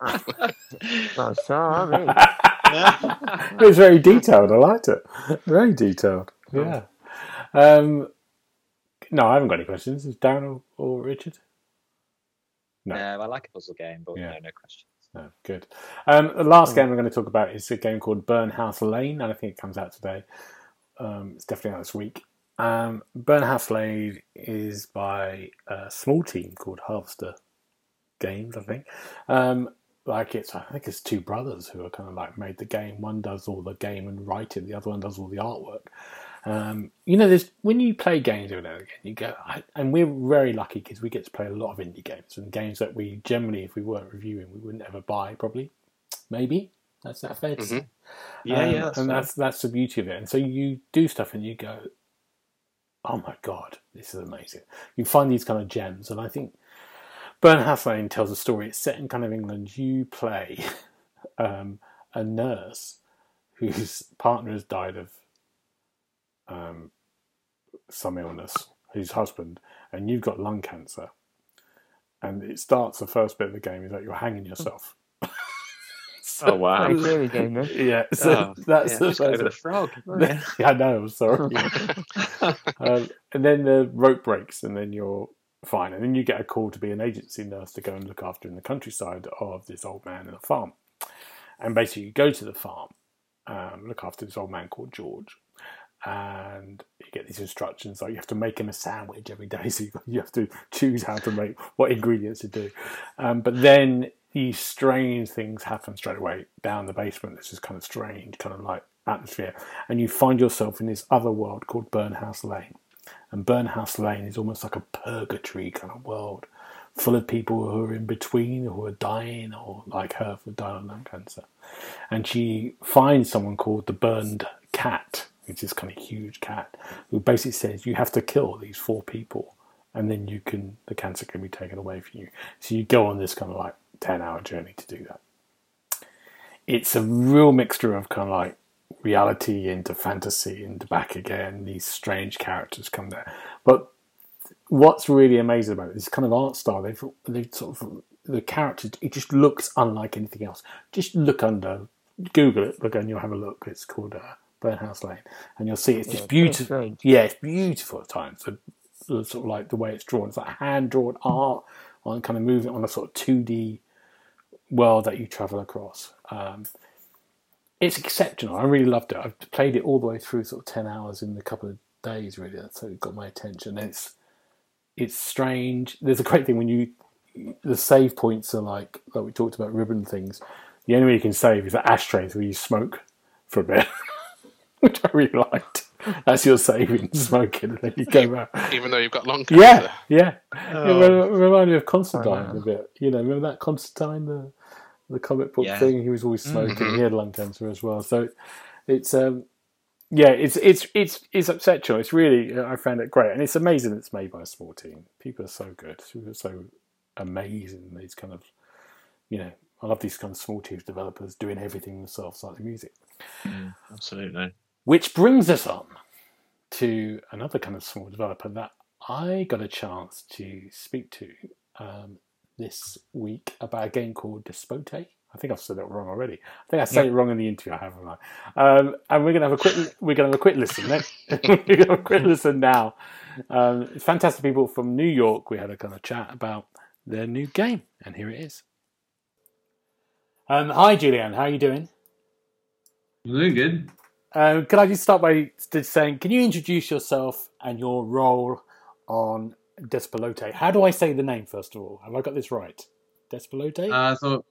Well, so are we. it was very detailed. I liked it. Very detailed. Yeah. Um, no, I haven't got any questions. Is Darren or, or Richard? No. No, I like a puzzle game, but Yeah. no, no questions. No, good. Um, the last game I'm going to talk about is a game called Burnhouse Lane, and I think it comes out today. Um, it's definitely out this week. Um, Burnhouse Lane is by a small team called Harvester Games, I think. Um, like it's, I think it's two brothers who are kind of like made the game. One does all the game and writing, the other one does all the artwork. Um, you know, there's when you play games over and again, you go, I, and we're very lucky because we get to play a lot of indie games and games that we generally, if we weren't reviewing, we wouldn't ever buy. Probably, maybe that's that fair Mhm. Yeah, Um, yeah, that's and fair. that's that's the beauty of it. And so you do stuff and you go, oh my god, this is amazing. You find these kind of gems, and I think Burnhouse Lane tells a story. It's set in kind of England. You play um, a nurse whose partner has died of um, some illness, his husband, and you've got lung cancer. And it starts the first bit of the game is that you're hanging yourself. Oh wow! Very clearly game, then. Yeah, so Oh, that's yeah, the just go over the frog. yeah, I know. I'm sorry. um, and then the rope breaks, and then you're fine. And then you get a call to be an agency nurse to go and look after in the countryside of this old man in a farm. And basically, you go to the farm, um, look after this old man called George, and you get these instructions like you have to make him a sandwich every day. So you, have to choose how to make what ingredients to do. Um, but then these strange things happen straight away down the basement. This is kind of strange, kind of like atmosphere, and you find yourself in this other world called Burnhouse Lane. And Burnhouse Lane is almost like a purgatory kind of world, full of people who are in between, who are dying, or like her, who died of lung cancer. And she finds someone called the Burned Cat, which is kind of huge cat, who basically says you have to kill these four people, and then you can the cancer can be taken away from you. So you go on this kind of like ten hour journey to do that. It's a real mixture of kind of like reality into fantasy and back again. These strange characters come there, but what's really amazing about it, this kind of art style, they've they've sort of the characters. It just looks unlike anything else. Just look under, Google it, look and you'll have a look. It's called uh, Burnhouse Lane, and you'll see it's just Yeah, beautiful. Yeah, it's beautiful at times. The, the sort of like the way it's drawn. It's like hand drawn art on kind of moving on a sort of two D world that you travel across. Um, it's exceptional. I really loved it. I've played it all the way through, sort of ten hours in a couple of days. Really, so it got my attention. It's it's strange. There's a great thing when you the save points are like like we talked about ribbon things. The only way you can save is at ashtrays where you smoke for a bit, which I really liked. That's your saving, smoking, and then you go out. Even though you've got long. Yeah, cancer. yeah. Oh. It re- reminded me of Constantine Oh, a bit. You know, remember that Constantine, the the comic book Yeah. thing? He was always smoking. Mhm. He had lung cancer as well. So it's um, yeah, it's it's it's it's exceptional. It's really I found it great, and it's amazing. It's made by a small team. People are so good. People are so amazing. These kind of you know, I love these kind of small team developers doing everything themselves, like the music. Absolutely. Which brings us on to another kind of small developer that I got a chance to speak to um, this week about a game called Despote. I think I've said that wrong already. I think I said it wrong in the interview. I haven't I? Um, and we're gonna have a quick we're gonna have a quick listen. then. we're gonna have a quick listen now. Um, fantastic people from New York. We had a kind of chat about their new game, and here it is. Um, hi, Julianne. How are you doing? Doing good. Um, can I just start by just saying, can you introduce yourself and your role on Despelote? How do I say the name, first of all? Have I got this right? Despelote? Uh, so,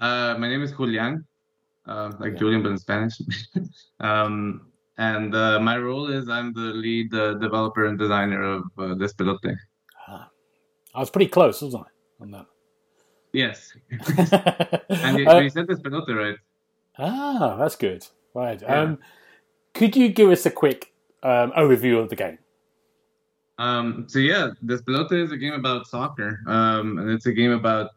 uh, my name is Julian, uh, like Yeah. Julian, but in Spanish. um, and uh, my role is I'm the lead uh, developer and designer of uh, Despelote. Ah. I was pretty close, wasn't I, on that? Yes. And you, Uh, you said Despelote, right? ah, that's good. Right. Yeah. Um, could you give us a quick um, overview of the game? Um, so yeah, Despelote is a game about soccer, um, and it's a game about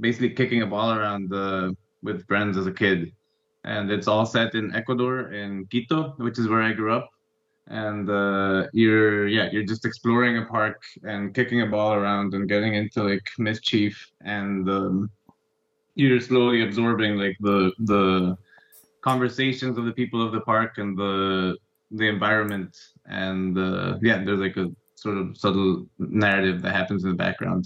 basically kicking a ball around uh, with friends as a kid. And it's all set in Ecuador, in Quito, which is where I grew up. And uh, you're yeah, you're just exploring a park and kicking a ball around and getting into like mischief, and um, you're slowly absorbing like the the conversations of the people of the park and the the environment and uh, yeah there's like a sort of subtle narrative that happens in the background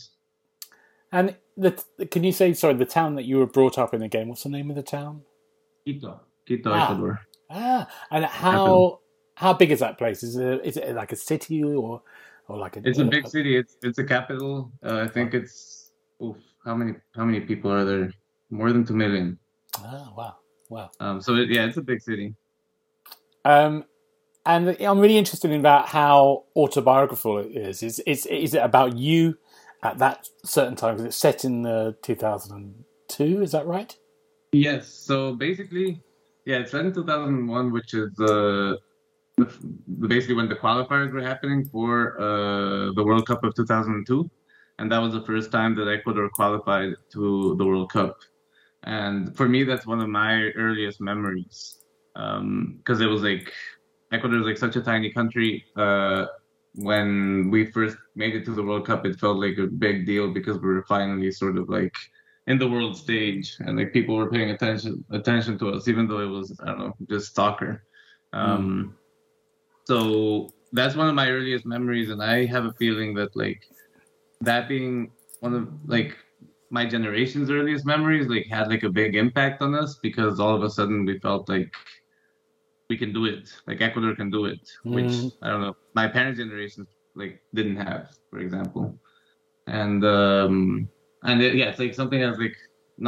And the, can you say, sorry, the town that you were brought up in the game, what's the name of the town? quito quito Ah. ecuador Ah, and how how big is that place? Is it is it like a city or or like a? it's a big city it's it's a capital uh, i think it's oof, how many how many people are there more than 2 million Ah, wow, wow. um so it, yeah it's a big city Um, and I'm really interested in about how autobiographical it is. Is is is it about you at that certain time? Because it's set in uh, 2002. Is that right? Yes. So basically, yeah, it's set in 2001, which is uh, basically when the qualifiers were happening for uh, the World Cup of 2002, and that was the first time that Ecuador qualified to the World Cup. And for me, that's one of my earliest memories because it was like Ecuador is like such a tiny country. Uh, when we first made it to the World Cup, it felt like a big deal because we were finally sort of like in the world stage and like people were paying attention attention to us, even though it was I don't know just soccer. Um, So that's one of my earliest memories, and I have a feeling that like that being one of like my generation's earliest memories like had like a big impact on us because all of a sudden we felt like we can do it like ecuador can do it which Mm. i don't know my parents generation like didn't have for example and um and it, yeah it's like something that's like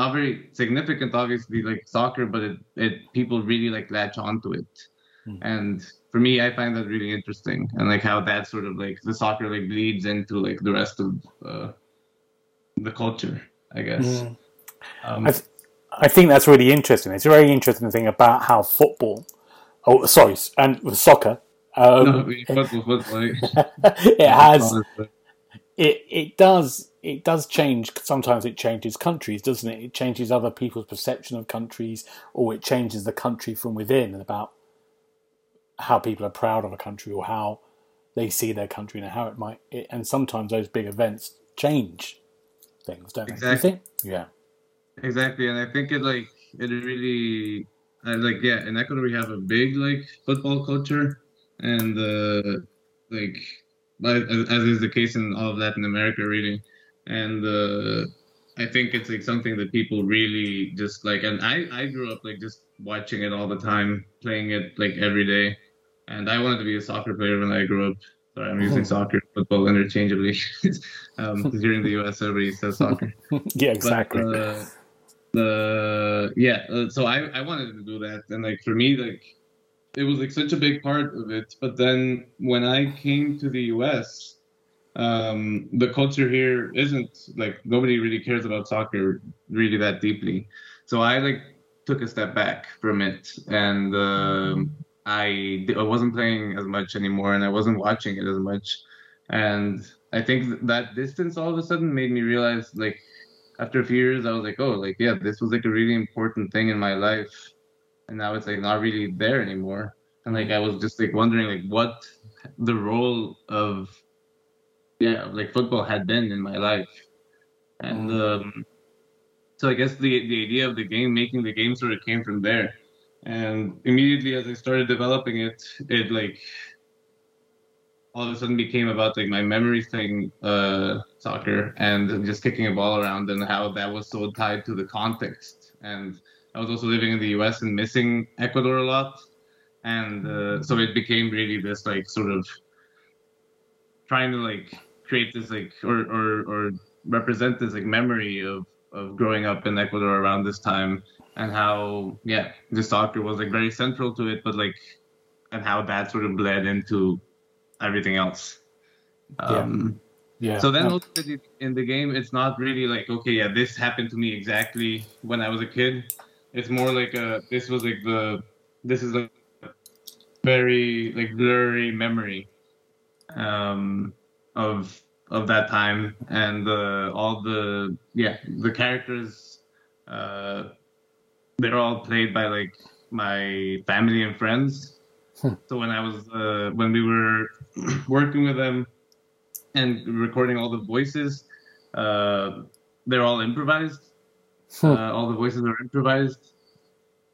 not very significant obviously like soccer but it, it people really like latch onto it Mm. and for me i find that really interesting and like how that sort of like the soccer like bleeds into like the rest of uh the culture i guess Mm. um, I, th- I think that's really interesting. It's a very interesting thing about how football, oh sorry, and with soccer, um, no, football, football, it has it it does it does change. Sometimes it changes countries, doesn't it? It changes other people's perception of countries, or it changes the country from within about how people are proud of a country or how they see their country and how it might. It, and sometimes those big events change things, don't they? Exactly. think? Yeah. Exactly, and I think it like it really, I like yeah. In Ecuador, we have a big like football culture, and uh, like as is the case in all of Latin America, really. And uh, I think it's like something that people really just like. And I I grew up like just watching it all the time, playing it like every day. And I wanted to be a soccer player when I grew up. Sorry, I'm using soccer, football interchangeably. um, here in the U.S., everybody says soccer yeah, but, exactly. uh, the yeah uh, so I, I wanted to do that. And like for me like it was like such a big part of it. But then when i came to the us um the culture here isn't like nobody really cares about soccer really that deeply. So i like took a step back from it. And um i i wasn't playing as much anymore and i wasn't watching it as much. And i think that distance all of a sudden made me realize like after a few years, I was like, oh, like yeah, this was like a really important thing in my life, and now it's like not really there anymore. And like I was just like wondering like what the role of yeah like football had been in my life, and um, so I guess the the idea of the game, making the game, sort of came from there. And immediately as I started developing it, it like all of a sudden became about like my memories playing uh, soccer and just kicking a ball around and how that was so tied to the context. And I was also living in the U.S. and missing Ecuador a lot, and uh, so it became really this like sort of trying to like create this like or or, or represent this like memory of of growing up in Ecuador around this time and how yeah the soccer was like very central to it, but like and how that sort of bled into everything else. Um, yeah. so then Uh, in the game, it's not really like, okay, yeah, this happened to me exactly when I was a kid. It's more like a, this was like the, this is a very like blurry memory um, of of that time and uh, all the yeah the characters uh, they're all played by like my family and friends Hmm. so when i was uh, when we were working with them and recording all the voices uh, they're all improvised. Hmm. uh, all the voices are improvised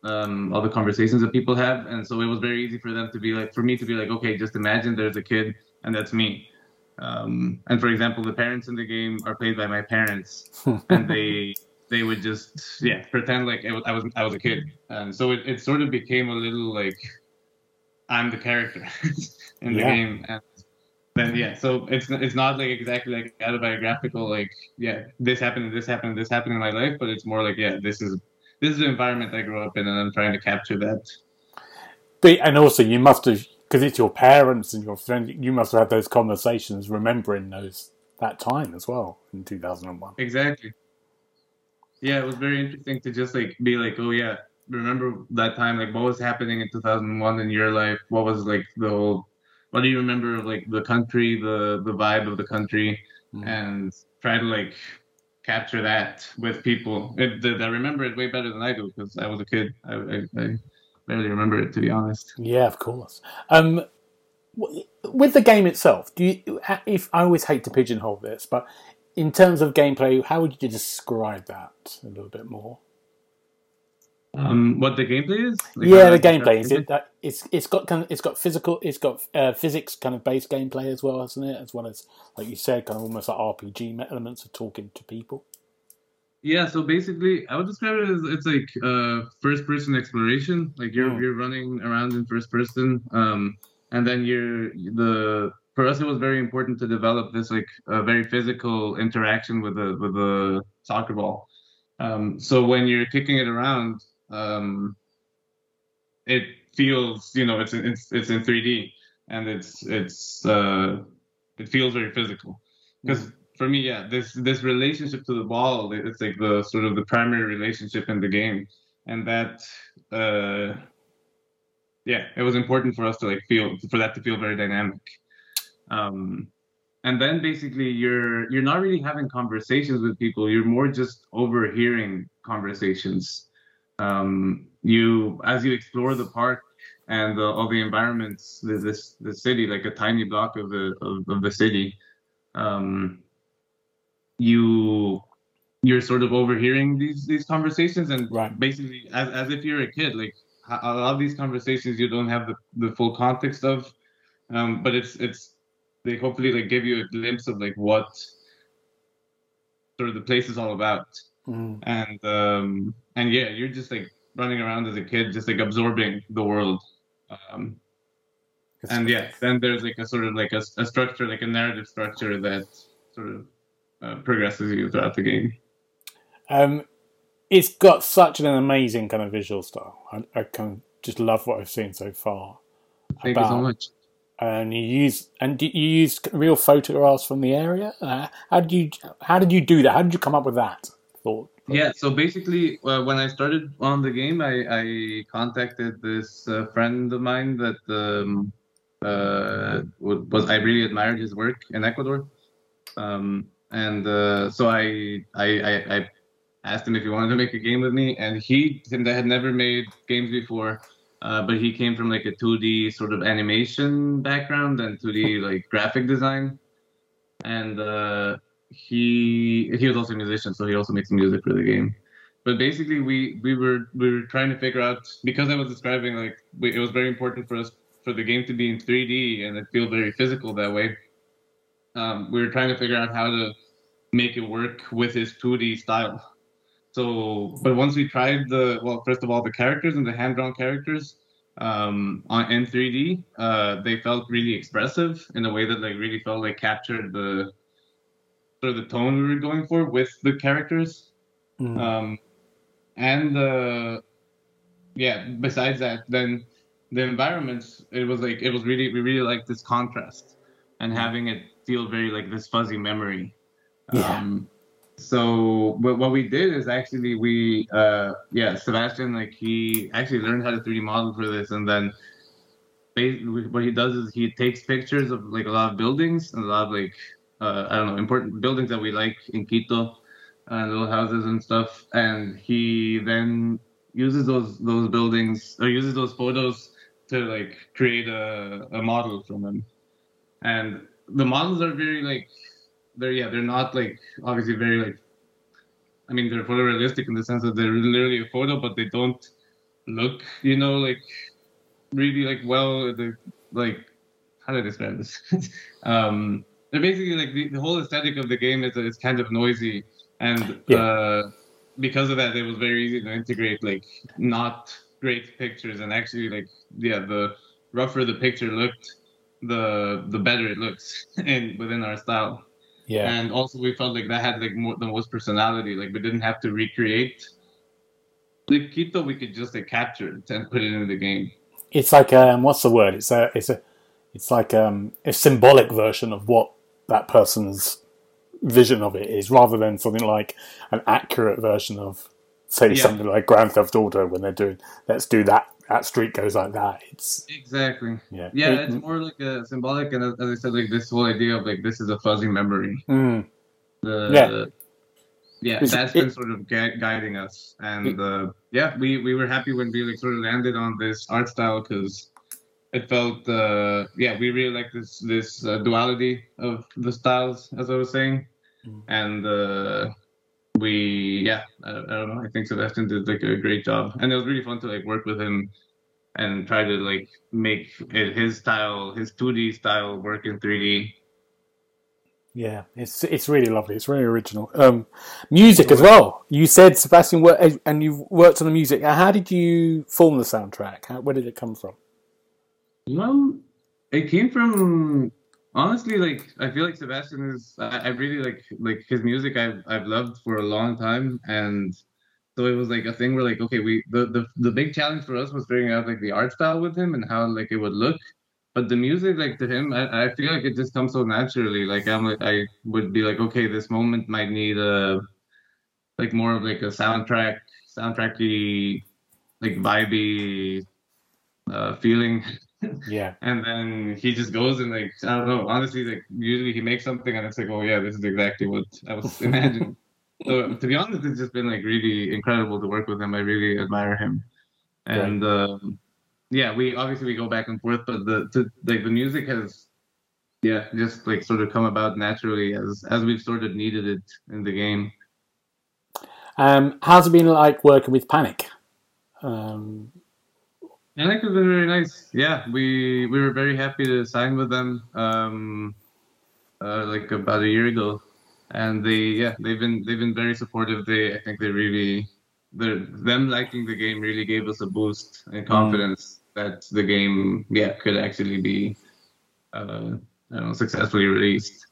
um, all the conversations that people have. And so it was very easy for them to be like for me to be like okay just imagine there's a kid and that's me. Um, and for example the parents in the game are played by my parents. And they they would just yeah pretend like I was I was a kid, and so it, it sort of became a little like I'm the character in the Yeah. game, and then yeah, so it's it's not like exactly like autobiographical like yeah this happened and this happened and this happened in my life, but it's more like yeah this is this is the environment I grew up in, and I'm trying to capture that. But, and also, you must have, because it's your parents and your friends, you must have had those conversations remembering those that time as well in 2001. Exactly. Yeah, it was very interesting to just like be like, oh yeah, remember that time? Like, what was happening in 2001 in your life? What was like the whole? What do you remember of like the country, the the vibe of the country, Mm. and try to like capture that with people. It, that I remember it way better than I do because I was a kid. I, I, I barely remember it to be honest. Yeah, of course. Um, with the game itself, do you? If I always hate to pigeonhole this, but in terms of gameplay, how would you describe that a little bit more? Um, what the gameplay is? Like, yeah, the gameplay is it that it's it's got kind of it's got physical it's got uh, physics kind of based gameplay as well, hasn't it? As well as like you said, kind of almost like RPG elements of talking to people. Yeah, so basically, I would describe it as it's like uh, first-person exploration. Like you're Mm. you're running around in first person, um, and then you're the. For us, it was very important to develop this like a very physical interaction with the with the soccer ball. Um, so when you're kicking it around, um, it feels you know it's it's it's in 3D and it's it's uh, it feels very physical. Because for me yeah this this relationship to the ball it's like the sort of the primary relationship in the game. And that uh, yeah it was important for us to like feel for that to feel very dynamic. Um, and then basically you're you're not really having conversations with people. You're more just overhearing conversations um, you as you explore the park and uh, all the environments the, this the city like a tiny block of the of, of the city um, you you're sort of overhearing these these conversations and Right. basically as, as if you're a kid like a a lot of these conversations you don't have the, the full context of um, but it's it's they hopefully like give you a glimpse of like what sort of the place is all about Mm. and um and yeah you're just like running around as a kid just like absorbing the world um and yeah then there's like a sort of like a, a structure like a narrative structure that sort of uh, progresses you throughout the game Um, it's got such an amazing kind of visual style. I, I kind of just love what I've seen so far. thank you so much And you use and you use real photographs from the area? Uh, how did you how did you do that? How did you come up with that thought? Yeah so basically uh, when i started on the game i i contacted this uh, friend of mine that um uh was i really admired his work in ecuador. Um and uh so i i i, I asked him if he wanted to make a game with me and he him that had never made games before uh, but he came from like a 2d sort of animation background and 2d like graphic design. And uh he he was also a musician, so he also makes music for the game. But basically, we we were we were trying to figure out because I was describing like we, it was very important for us for the game to be in 3D and it feel very physical that way. Um, we were trying to figure out how to make it work with his 2D style. So, but once we tried the well, first of all, the characters and the hand drawn characters um, on in 3D, uh, they felt really expressive in a way that like really felt like captured the sort of the tone we were going for with the characters. Mm. Um, and uh, yeah, besides that, then the environments, it was like it was really we really liked this contrast and having it feel very like this fuzzy memory. Yeah. Um, so what, what we did is actually we uh yeah Sebastian like he actually learned how to 3D model for this and then basically what he does is he takes pictures of like a lot of buildings and a lot of like uh, I don't know important buildings that we like in Quito and little houses and stuff. And he then uses those those buildings or uses those photos to like create a, a model from them. And the models are very like they're yeah they're not like obviously very like I mean they're photorealistic in the sense that they're literally a photo but they don't look you know like really like well the like how do I describe this? Um they're basically like the, the whole aesthetic of the game is is kind of noisy and Yeah. uh because of that it was very easy to integrate like not great pictures and actually like yeah the rougher the picture looked the the better it looks in within our style Yeah. and also we felt like that had like more the most personality like we didn't have to recreate the Quito we could just like capture it and put it into the game It's like um, what's the word? It's a it's a it's like um, a symbolic version of what that person's vision of it is, rather than something like an accurate version of say Yeah. something like Grand Theft Auto when they're doing let's do that that street goes like that. It's exactly yeah yeah It- it's more like a symbolic and as, I said like this whole idea of like this is a fuzzy memory mm, the Yeah. yeah, Is that's it- been sort of gui- guiding us. And uh, yeah, we, we were happy when we like sort of landed on this art style because it felt uh, yeah we really like this this uh, duality of the styles as I was saying, Mm. and uh, we yeah I, I don't know I think Sebastian did like a great job and it was really fun to like work with him and try to like make it his style his 2D style work in 3D. Yeah, it's it's really lovely. It's really original. Um, music as well. You said Sebastian worked, and you worked on the music. How did you form the soundtrack? How, where did it come from? Well, it came from honestly, like I feel like Sebastian is. I, I really like like his music. I've I've loved for a long time, and so it was like a thing where like okay, we the the the big challenge for us was figuring out like the art style with him and how like it would look. But the music, like to him, I, I feel like it just comes so naturally. Like I'm like I would be like, okay, this moment might need a like more of like a soundtrack, soundtracky, like vibey uh, feeling. Yeah, And then he just goes and like I don't know. Honestly, like usually he makes something and it's like, oh yeah, this is exactly what I was imagining. so to be honest, it's just been like really incredible to work with him. I really admire him. And um, yeah, we obviously we go back and forth, but the to, like the music has yeah just like sort of come about naturally as as we've sort of needed it in the game. Um, how's it been like working with Panic? Um, And it has been very nice. Yeah, we we were very happy to sign with them um, uh, like about a year ago, and they yeah they've been they've been very supportive. They I think they really them liking the game really gave us a boost and confidence that the game yeah could actually be uh, I know successfully released.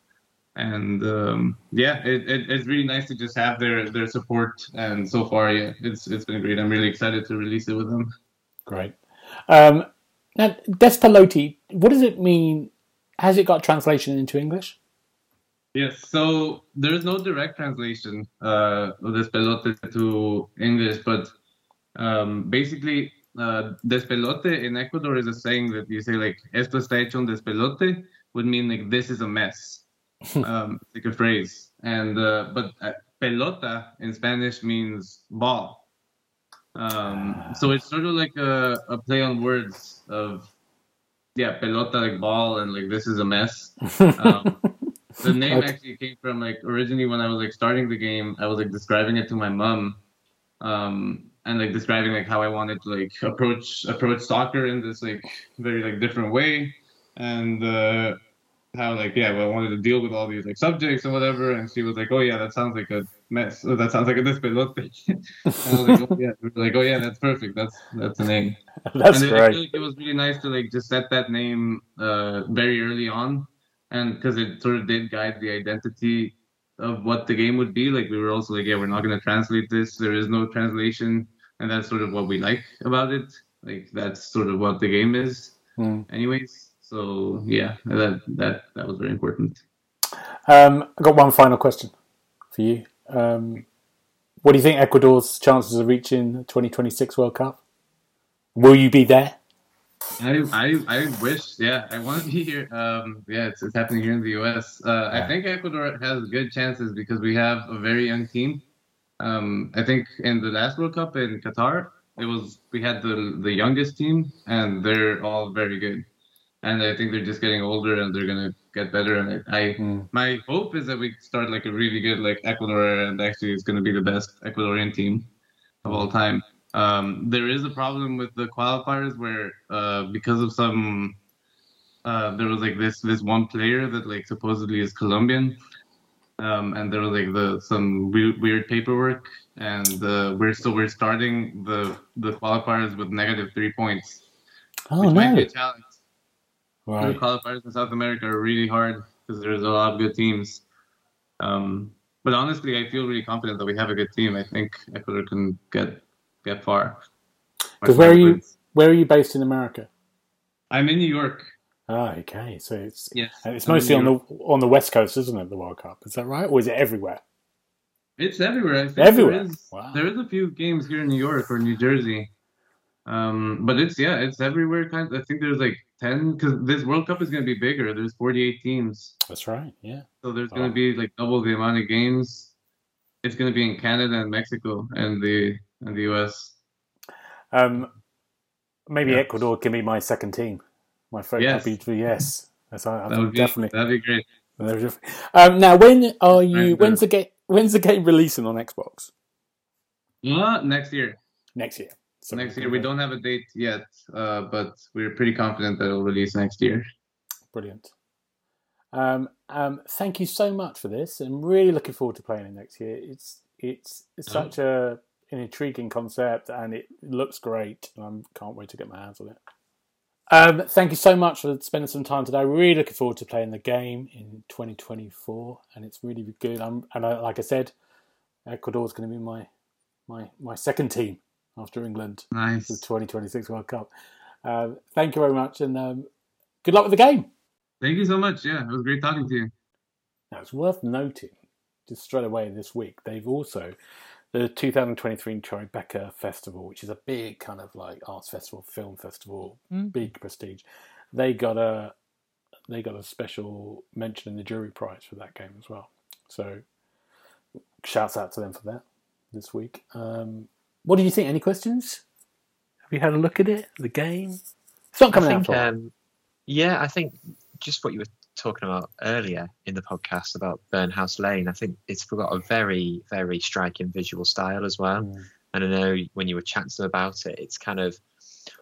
And um, yeah, it, it, it's really nice to just have their, their support. And so far, yeah, it's it's been great. I'm really excited to release it with them. great. Um, now, Despeloti, what does it mean? Has it got translation into English? Yes, so there's no direct translation uh, of despelote to English, but um, basically, uh, despelote in Ecuador is a saying that you say like "esto está hecho un despelote" would mean like this is a mess, um, like a phrase. And uh, but uh, pelota in Spanish means ball. Um, so it's sort of like a, a play on words of yeah, pelota like ball and like this is a mess. Um, the name Okay. actually came from like originally when I was like starting the game, I was like describing it to my mom, um, and like describing like how I wanted to like approach approach soccer in this like very like different way, and uh, how like yeah, well, I wanted to deal with all these like subjects and whatever, and she was like, oh yeah, that sounds like a mess. Oh, that sounds like a despelote. and I like, oh yeah, like oh yeah, that's perfect. That's that's the name That's and it, great. like it was really nice to like just set that name uh, very early on, and because it sort of did guide the identity of what the game would be. Like we were also like, yeah, we're not going to translate this. There is no translation, and that's sort of what we like about it. Like that's sort of what the game is, Mm. anyways. So yeah, that that that was very important. Um, I've got one final question for you. Um, what do you think Ecuador's chances of reaching the 2026 World Cup? Will you be there? I, I, I wish, yeah, I want to be here. Um, yeah, it's, it's happening here in the U.S. Uh, Yeah. I think Ecuador has good chances because we have a very young team. Um, I think in the last World Cup in Qatar, it was we had the the youngest team, and they're all very good. And I think they're just getting older, and they're gonna get better. And I, I Mm. my hope is that we start like a really good like Ecuador, and actually it's gonna be the best Ecuadorian team of all time. Um, there is a problem with the qualifiers where uh, because of some uh, there was like this this one player that like supposedly is Colombian, um, and there was like the some weird, weird paperwork, and uh, we're so we're starting the the qualifiers with negative three points, Oh which might no! be a challenge. The qualifiers in South America are really hard because there's a lot of good teams. Um, but honestly, I feel really confident that we have a good team. I think Ecuador can get get far. Because where are you? Where are you based in America? I'm in New York. Ah, okay. So it's Yes, it's I'm mostly on the on the west coast, isn't it? The World Cup is that right, or is it everywhere? It's everywhere. I think Everywhere? There is, Wow. there is a few games here in New York or New Jersey, um, but it's yeah, it's everywhere. Kind. of, I think there's like ten because this World Cup is going to be bigger. There's 48 teams, That's right. Yeah. so there's going to be like double the amount of games. it's going to be in Canada and Mexico and the and the US. Um, maybe Yeah. Ecuador can be my second team. My first Yes. would be yes. That's I, I That would be definitely. that'd be great. Um, now, when are you? Right, When's the game? When's the game releasing on Xbox? Uh, next year. Next year. So next year. We don't have a date yet, uh, but we're pretty confident that it'll release next year. Brilliant. Um, um, thank you so much for this. I'm really looking forward to playing it next year. It's it's, it's Oh. such a an intriguing concept and it looks great. And I can't wait to get my hands on it. Um, thank you so much for spending some time today. Really looking forward to playing the game in 2024, and it's really good. I'm, and I, like I said, Ecuador's going to be my my my second team after England Nice. the 2026 World Cup. Uh, thank you very much, and um, good luck with the game. Thank you so much. Yeah, it was great talking to you. Now, it's worth noting, just straight away this week, they've also, the 2023 Tribeca Festival, which is a big kind of like arts festival, film festival, big prestige, they got a they got a special mention in the jury prize for that game as well. So, shouts out to them for that this week. Um, what do you think? Any questions? Have you had a look at it? The game? It's not coming I out think, for um, yeah, I think just what you were talking about earlier in the podcast about Burnhouse Lane, I think it's got a very, very striking visual style as well. Mm. And I know when you were chatting to them about it, it's kind of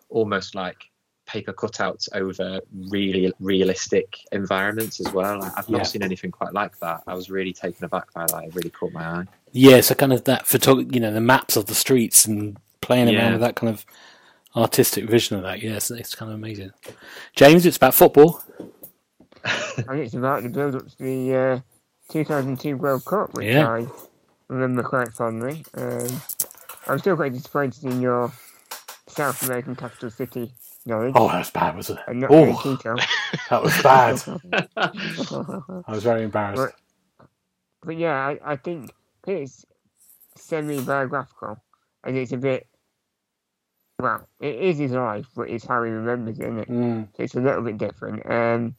almost like paper cutouts over really realistic environments as well. I- I've not Yeah. seen anything quite like that. I was really taken aback by that. It really caught my eye. Yeah, so kind of that photog you know, the maps of the streets and playing around Yeah. with that kind of artistic vision of that. Yes, it's kind of amazing. James, it's about football. and it's about the build up to the uh, 2002 World Cup, which Yeah. I remember quite fondly. Um, I'm still quite disappointed in your South American capital city knowledge. Oh, that was bad, wasn't it? And not Oh, that was bad. I was very embarrassed. But yeah, I, I think it's semi biographical and it's a bit. Well, it is his life, but it's how he remembers it, isn't it? Mm, So it's a little bit different. Um,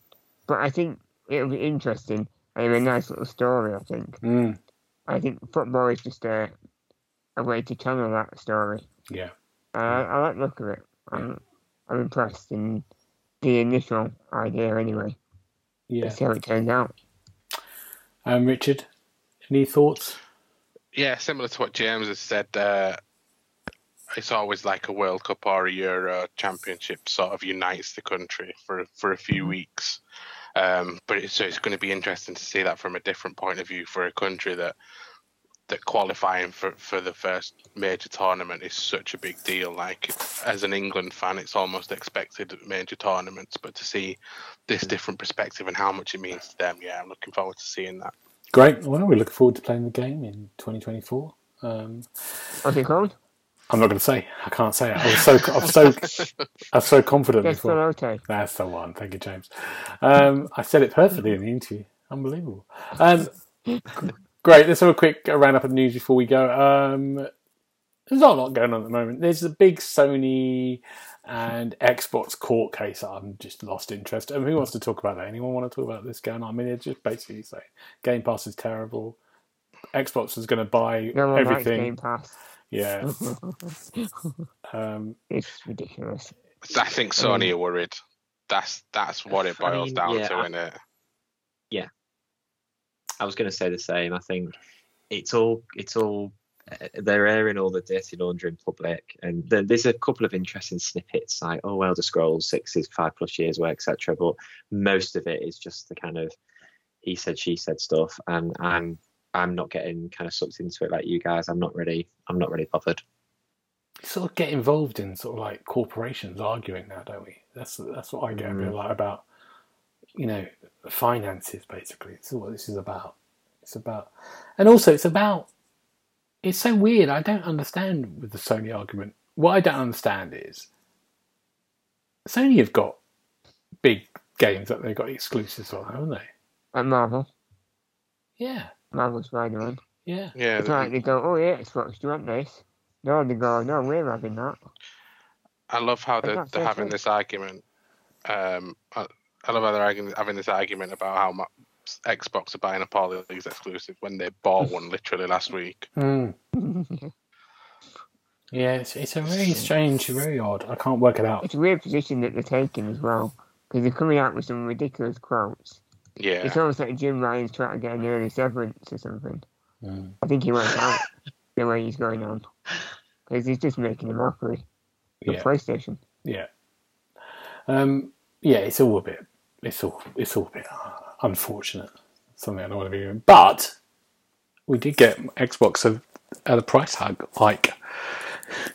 but I think it'll be interesting and a nice little story, I think. mm, I think football is just a, a way to channel that story. yeah. Uh, I like the look of it. I'm, I'm impressed in the initial idea anyway. Yeah. Let's see how it turns out. Um, Richard, any thoughts? Yeah, similar to what James has said. Uh, it's always like a World Cup or a Euro Championship sort of unites the country for for a few weeks. Um, but it's, so it's going to be interesting to see that from a different point of view for a country that that qualifying for, for the first major tournament is such a big deal. Like as an England fan, it's almost expected at major tournaments, but to see this different perspective and how much it means to them, yeah, I'm looking forward to seeing that. Great. Well, we look forward to playing the game in 2024. Um, What's it called? I'm not going to say. I can't say it. I was so, I was so, I was so confident before. Despelote. That's the one. Thank you, James. Um, I said it perfectly in the interview. Unbelievable. Um, g- great. Let's have a quick roundup of the news before we go. Um, there's not a lot going on at the moment. There's a big Sony and Xbox court case. I'm just lost interest. Um, who wants to talk about that? Anyone want to talk about this going on? I mean, it's just basically saying Game Pass is terrible. Xbox is going to buy No everything. Game Pass. Yeah. Um, it's ridiculous. I think Sony are worried. That's that's what it I boils mean, down yeah, to, I- isn't it? I was going to say the same. I think it's all it's all uh, they're airing all the dirty laundry in public, and there, there's a couple of interesting snippets like oh, Elder Scrolls Six is five plus years away, etc. But most of it is just the kind of he said she said stuff, and I'm I'm not getting kind of sucked into it like you guys. I'm not really I'm not really bothered. sort of get involved in sort of like corporations arguing now, don't we? That's that's what I get a bit like about, you know, finances. Basically, it's what this is about. It's about, and also it's about. It's so weird. I don't understand with the Sony argument. What I don't understand is, Sony have got big games that they've got exclusives on, haven't they? And Marvel. Yeah, Marvel Spider Man. yeah. Yeah, It's like they go, oh yeah, Xbox, do you want this? No, they go, no, we're having that. I love how they're, they're having this argument. Um, I, I love how they're arguing, having this argument about how much Xbox are buying up all of these exclusives when they bought one literally last week. Mm. Yeah, it's, it's a very strange, very odd. I can't work it out. it's a weird position that they're taking as well because they're coming out with some ridiculous quotes. Yeah, It's almost like Jim Ryan's trying to get an early severance or something. Mm. I think he went out the way he's going on because he's just making a mockery of Yeah, PlayStation. yeah, um, yeah. It's all a bit. It's all. It's all a bit uh, unfortunate. Something I don't want to be doing. But we did get Xbox at at a price hike. hike.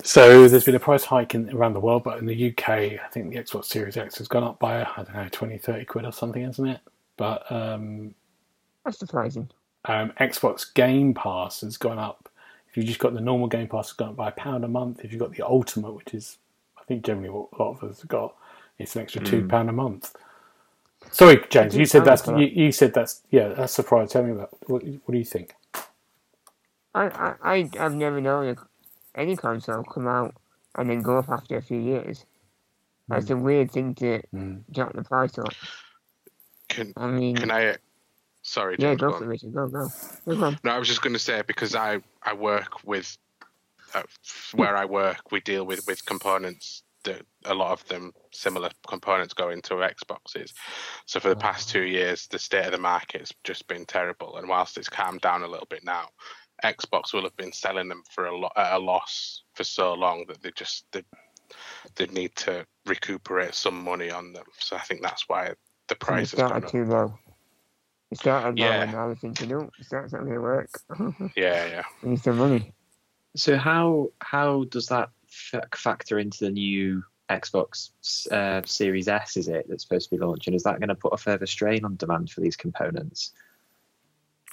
So there's been a price hike in, around the world, but in the UK, I think the Xbox Series X has gone up by I don't know 20, 30 quid or something, isn't it? But um, That's surprising. um, Xbox Game Pass has gone up. If you've just got the normal Game Pass, it's gone up by a pound a month. If you've got the Ultimate, which is I think generally what a lot of us have got, it's an extra two pound a month. Sorry, James, you said that's you, you said that's yeah, that's surprising. Tell me about what, what do you think? I, I, I, I've never known a, any console come out and then go up after a few years. That's a weird thing to Mm. drop the price on. can I mean, can I? Sorry, yeah, James, go go for on. it, Richard. Go, go. Go. No, I was just going to say because I I work with uh, where I work, we deal with with components that a lot of them similar components go into Xboxes. So for the oh. past two years, the state of the market's just been terrible. And whilst it's calmed down a little bit now, Xbox will have been selling them for a lot at a loss for so long that they just they, they need to recuperate some money on them. So I think that's why the It price has gone started up. too low. It started low Yeah. and now they're thinking, oh, that's not going to work. Yeah, yeah. we need some money. So how how does that fa- factor into the new Xbox uh, Series S? Is it that's supposed to be launching? Is that going to put a further strain on demand for these components?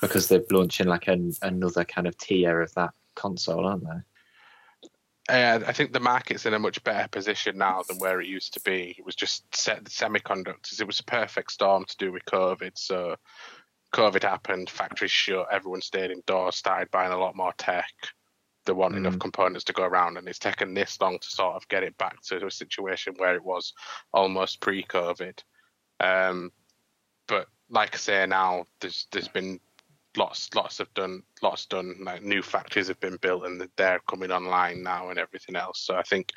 Because they're launching like an, another kind of tier of that console, aren't they? Uh, I think the market's in a much better position now than where it used to be. It was just set the semiconductors. It was a perfect storm to do with COVID. So COVID happened, factories shut, everyone stayed indoors, started buying a lot more tech. There weren't enough Mm. components to go around, and it's taken this long to sort of get it back to a situation where it was almost pre-COVID. Um, but like I say, now there's there's been lots lots have done lots done like new factories have been built and they're coming online now and everything else so i think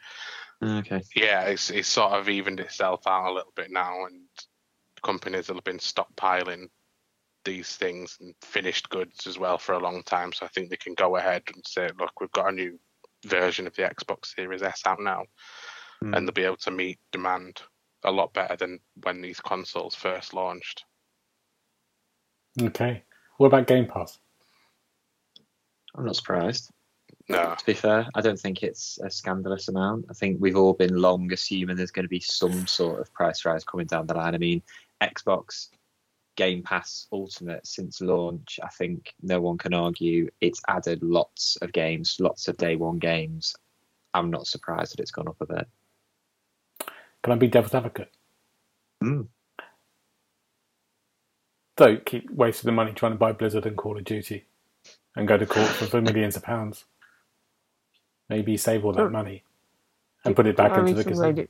Okay. yeah it's it's sort of evened itself out a little bit now and companies have been stockpiling these things and finished goods as well for a long time so i think they can go ahead and say look we've got a new version of the xbox series s out now Hmm. and they'll be able to meet demand a lot better than when these consoles first launched Okay. What about Game Pass? I'm not surprised. no To be fair, I don't think it's a scandalous amount. I think we've all been long assuming there's going to be some sort of price rise coming down the line. I mean, Xbox Game Pass Ultimate since launch, I think no one can argue it's added lots of games, lots of day one games. I'm not surprised that it's gone up a bit. Can I be devil's advocate? Mm. Don't keep wasting the money trying to buy Blizzard and Call of Duty and go to court for, for millions of pounds. Maybe save all that money and put it back into the somewhere casino.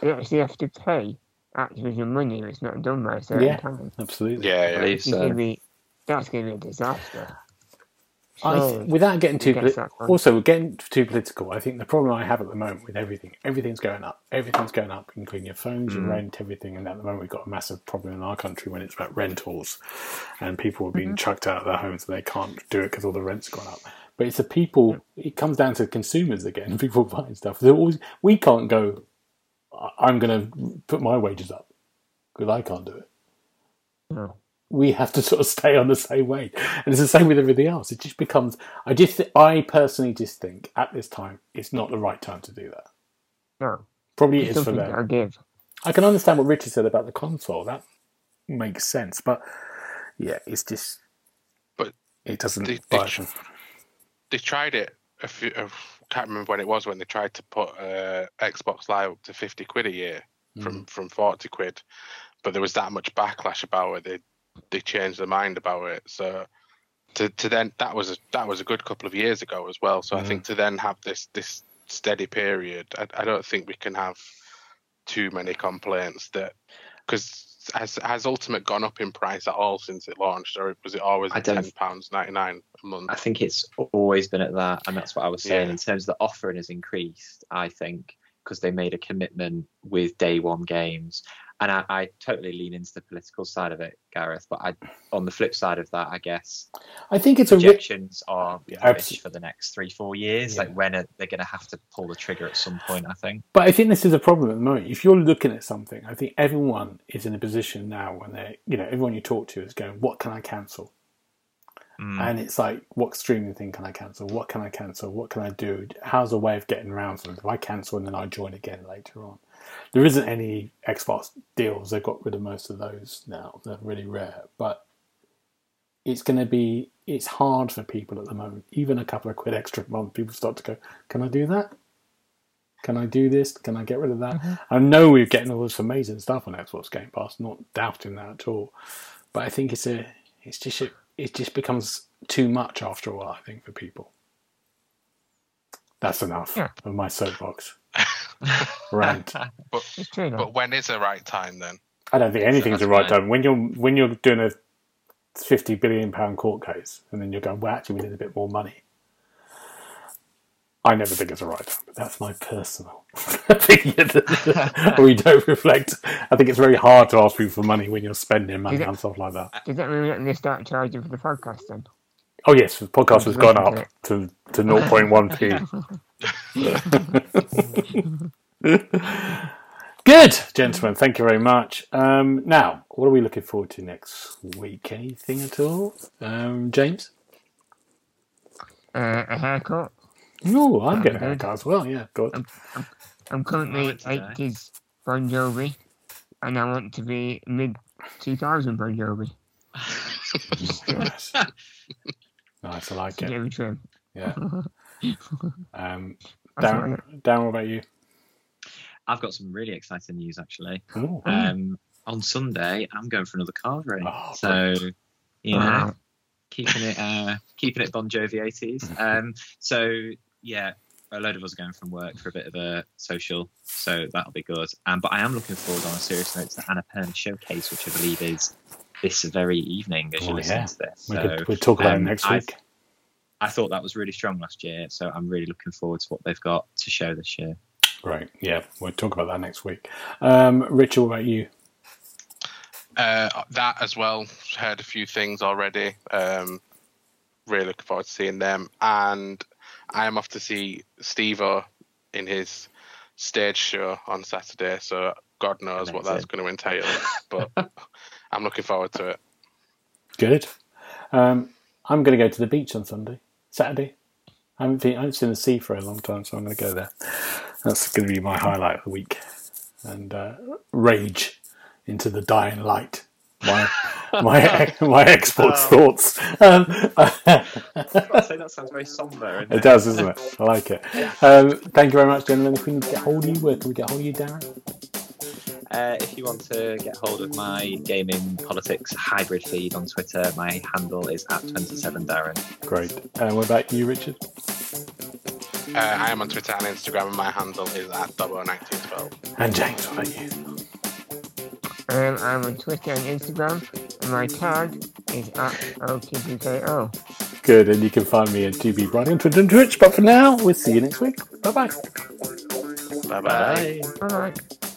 that You actually have to pay Activision money if it's not done by a certain Yeah. time. Absolutely. yeah I yeah believe It's gonna be, that's going to be a disaster. I th- without getting too gets polit- that one. also we're getting too political. I think the problem I have at the moment with everything, everything's going up. Everything's going up, including your phones, your Mm. rent, everything. And at the moment, we've got a massive problem in our country when it's about rentals, and people are being chucked out of their homes and they can't do it because all the rent's gone up. But it's the people. It comes down to consumers again. People buying stuff. Always, we can't go. "I- I'm going to put my wages up because I can't do it No. we have to sort of stay on the same way. And it's the same with everything else. It just becomes. I just. I personally just think at this time it's not the right time to do that. No. Probably It's for something them. I'll give. I can understand what Richard said about the console. That makes sense, but yeah, it's just. But it doesn't. they- they buy they tried it a few. I can't remember when it was when they tried to put uh, Xbox Live up to fifty quid a year from from forty quid, but there was that much backlash about it. They they changed their mind about it. So to to then that was a, that was a good couple of years ago as well. So I think to then have this this steady period, I, I don't think we can have too many complaints that because has has Ultimate gone up in price at all since it launched, or was it always at ten pounds ninety nine a month? I think it's always been at that, and that's what I was saying. Yeah. In terms of the offering has increased, I think because they made a commitment with day one games, and I, I totally lean into the political side of it, Gareth. But I, on the flip side of that, I guess I think it's a ri- projections are Yeah, rubbish for the next three, four years. Yeah. Like when are they going to have to pull the trigger at some point? I think. But I think this is a problem at the moment. If you're looking at something, I think everyone is in a position now when they, you know, everyone you talk to is going, "What can I cancel?" Mm. And it's like, "What streaming thing can I cancel? What can I cancel? What can I do? How's a way of getting around something? Do I cancel and then I join again later on?" There isn't any Xbox deals. They've got rid of most of those now. They're really rare, but it's going to be. It's hard for people at the moment. Even a couple of quid extra a month, people start to go, "Can I do that?" Can I do this? Can I get rid of that? Mm-hmm. I know we're getting all this amazing stuff on Xbox Game Pass, not doubting that at all. But I think it's a, it's just a, it just becomes too much after a while. I think for people. That's enough Yeah. of my soapbox rant. It's true though. But when is the right time then? I don't think anything's the that's right fine. time when you're when you're doing a fifty billion pound court case, and then you're going, well, actually, we need a bit more money. I never think it's the right time, but that's my personal opinion. we don't reflect. I think it's very hard to ask people for money when you're spending money Is it- on stuff like that. Does that mean that they start charging for the podcast then? Oh yes, the podcast has gone up to to 0.1p. Good, gentlemen. Thank you very much. Um, now, what are we looking forward to next week? Anything at all, um, James? Uh, a haircut. No, I'm Sounds getting a haircut as well. Yeah, good. I'm I currently went today. 80s Bon Jovi, and I want to be mid 2000 Bon Jovi. Just nice. nice, I like it. get a trim. Yeah. Um, That's Darren, what Darren, what about you? I've got some really exciting news actually. Ooh. Um, on Sunday, I'm going for another carvery. Oh, so, you know, Wow. keeping it uh, keeping it Bon Jovi 80s. Um, so yeah, a load of us are going from work for a bit of a social, so that'll be good. Um, but I am looking forward on a serious note to the Annapurna showcase, which I believe is this very evening as Oh, you're listening yeah. to this. We So could, we'll talk about it um, next I've- week. I thought that was really strong last year, so I'm really looking forward to what they've got to show this year. Right. Yeah, we'll talk about that next week. Um, Richard, what about you? Uh, that as well. Heard a few things already. Um, really looking forward to seeing them. And I am off to see Steve in his stage show on Saturday. So God knows what that's going to entail. But I'm looking forward to it. Good. Um, I'm going to go to the beach on Sunday, Saturday. I haven't, been, I haven't seen the sea for a long time, so I'm going to go there. That's going to be my highlight of the week. And uh, rage into the dying light. My my my Xbox thoughts. Um, say that sounds very somber. it does, doesn't it? I like it. Um, thank you very much, gentlemen. If we need to get hold of you, where can we get hold of you, Darren? Uh, if you want to get hold of my gaming politics hybrid feed on Twitter, my handle is at 27darren. Great. And what about you, Richard? Uh, I am on Twitter and Instagram, and my handle is at 1912. And James, what about you? Um, I'm on Twitter and Instagram, and my tag is at OTPKO. Good, and you can find me at GB Bryan on Twitter and Twitch. But for now, we'll see you next week. Bye bye. bye bye. Bye bye.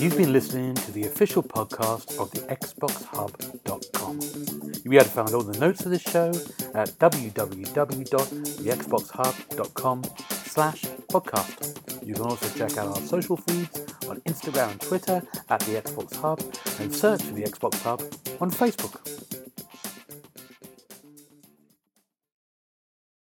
You've been listening to the official podcast of the XboxHub.com. You'll be able to find all the notes of this show at www.thexboxhub.com slash podcast. You can also check out our social feeds on Instagram and Twitter at the Xbox Hub and search for the Xbox Hub on Facebook.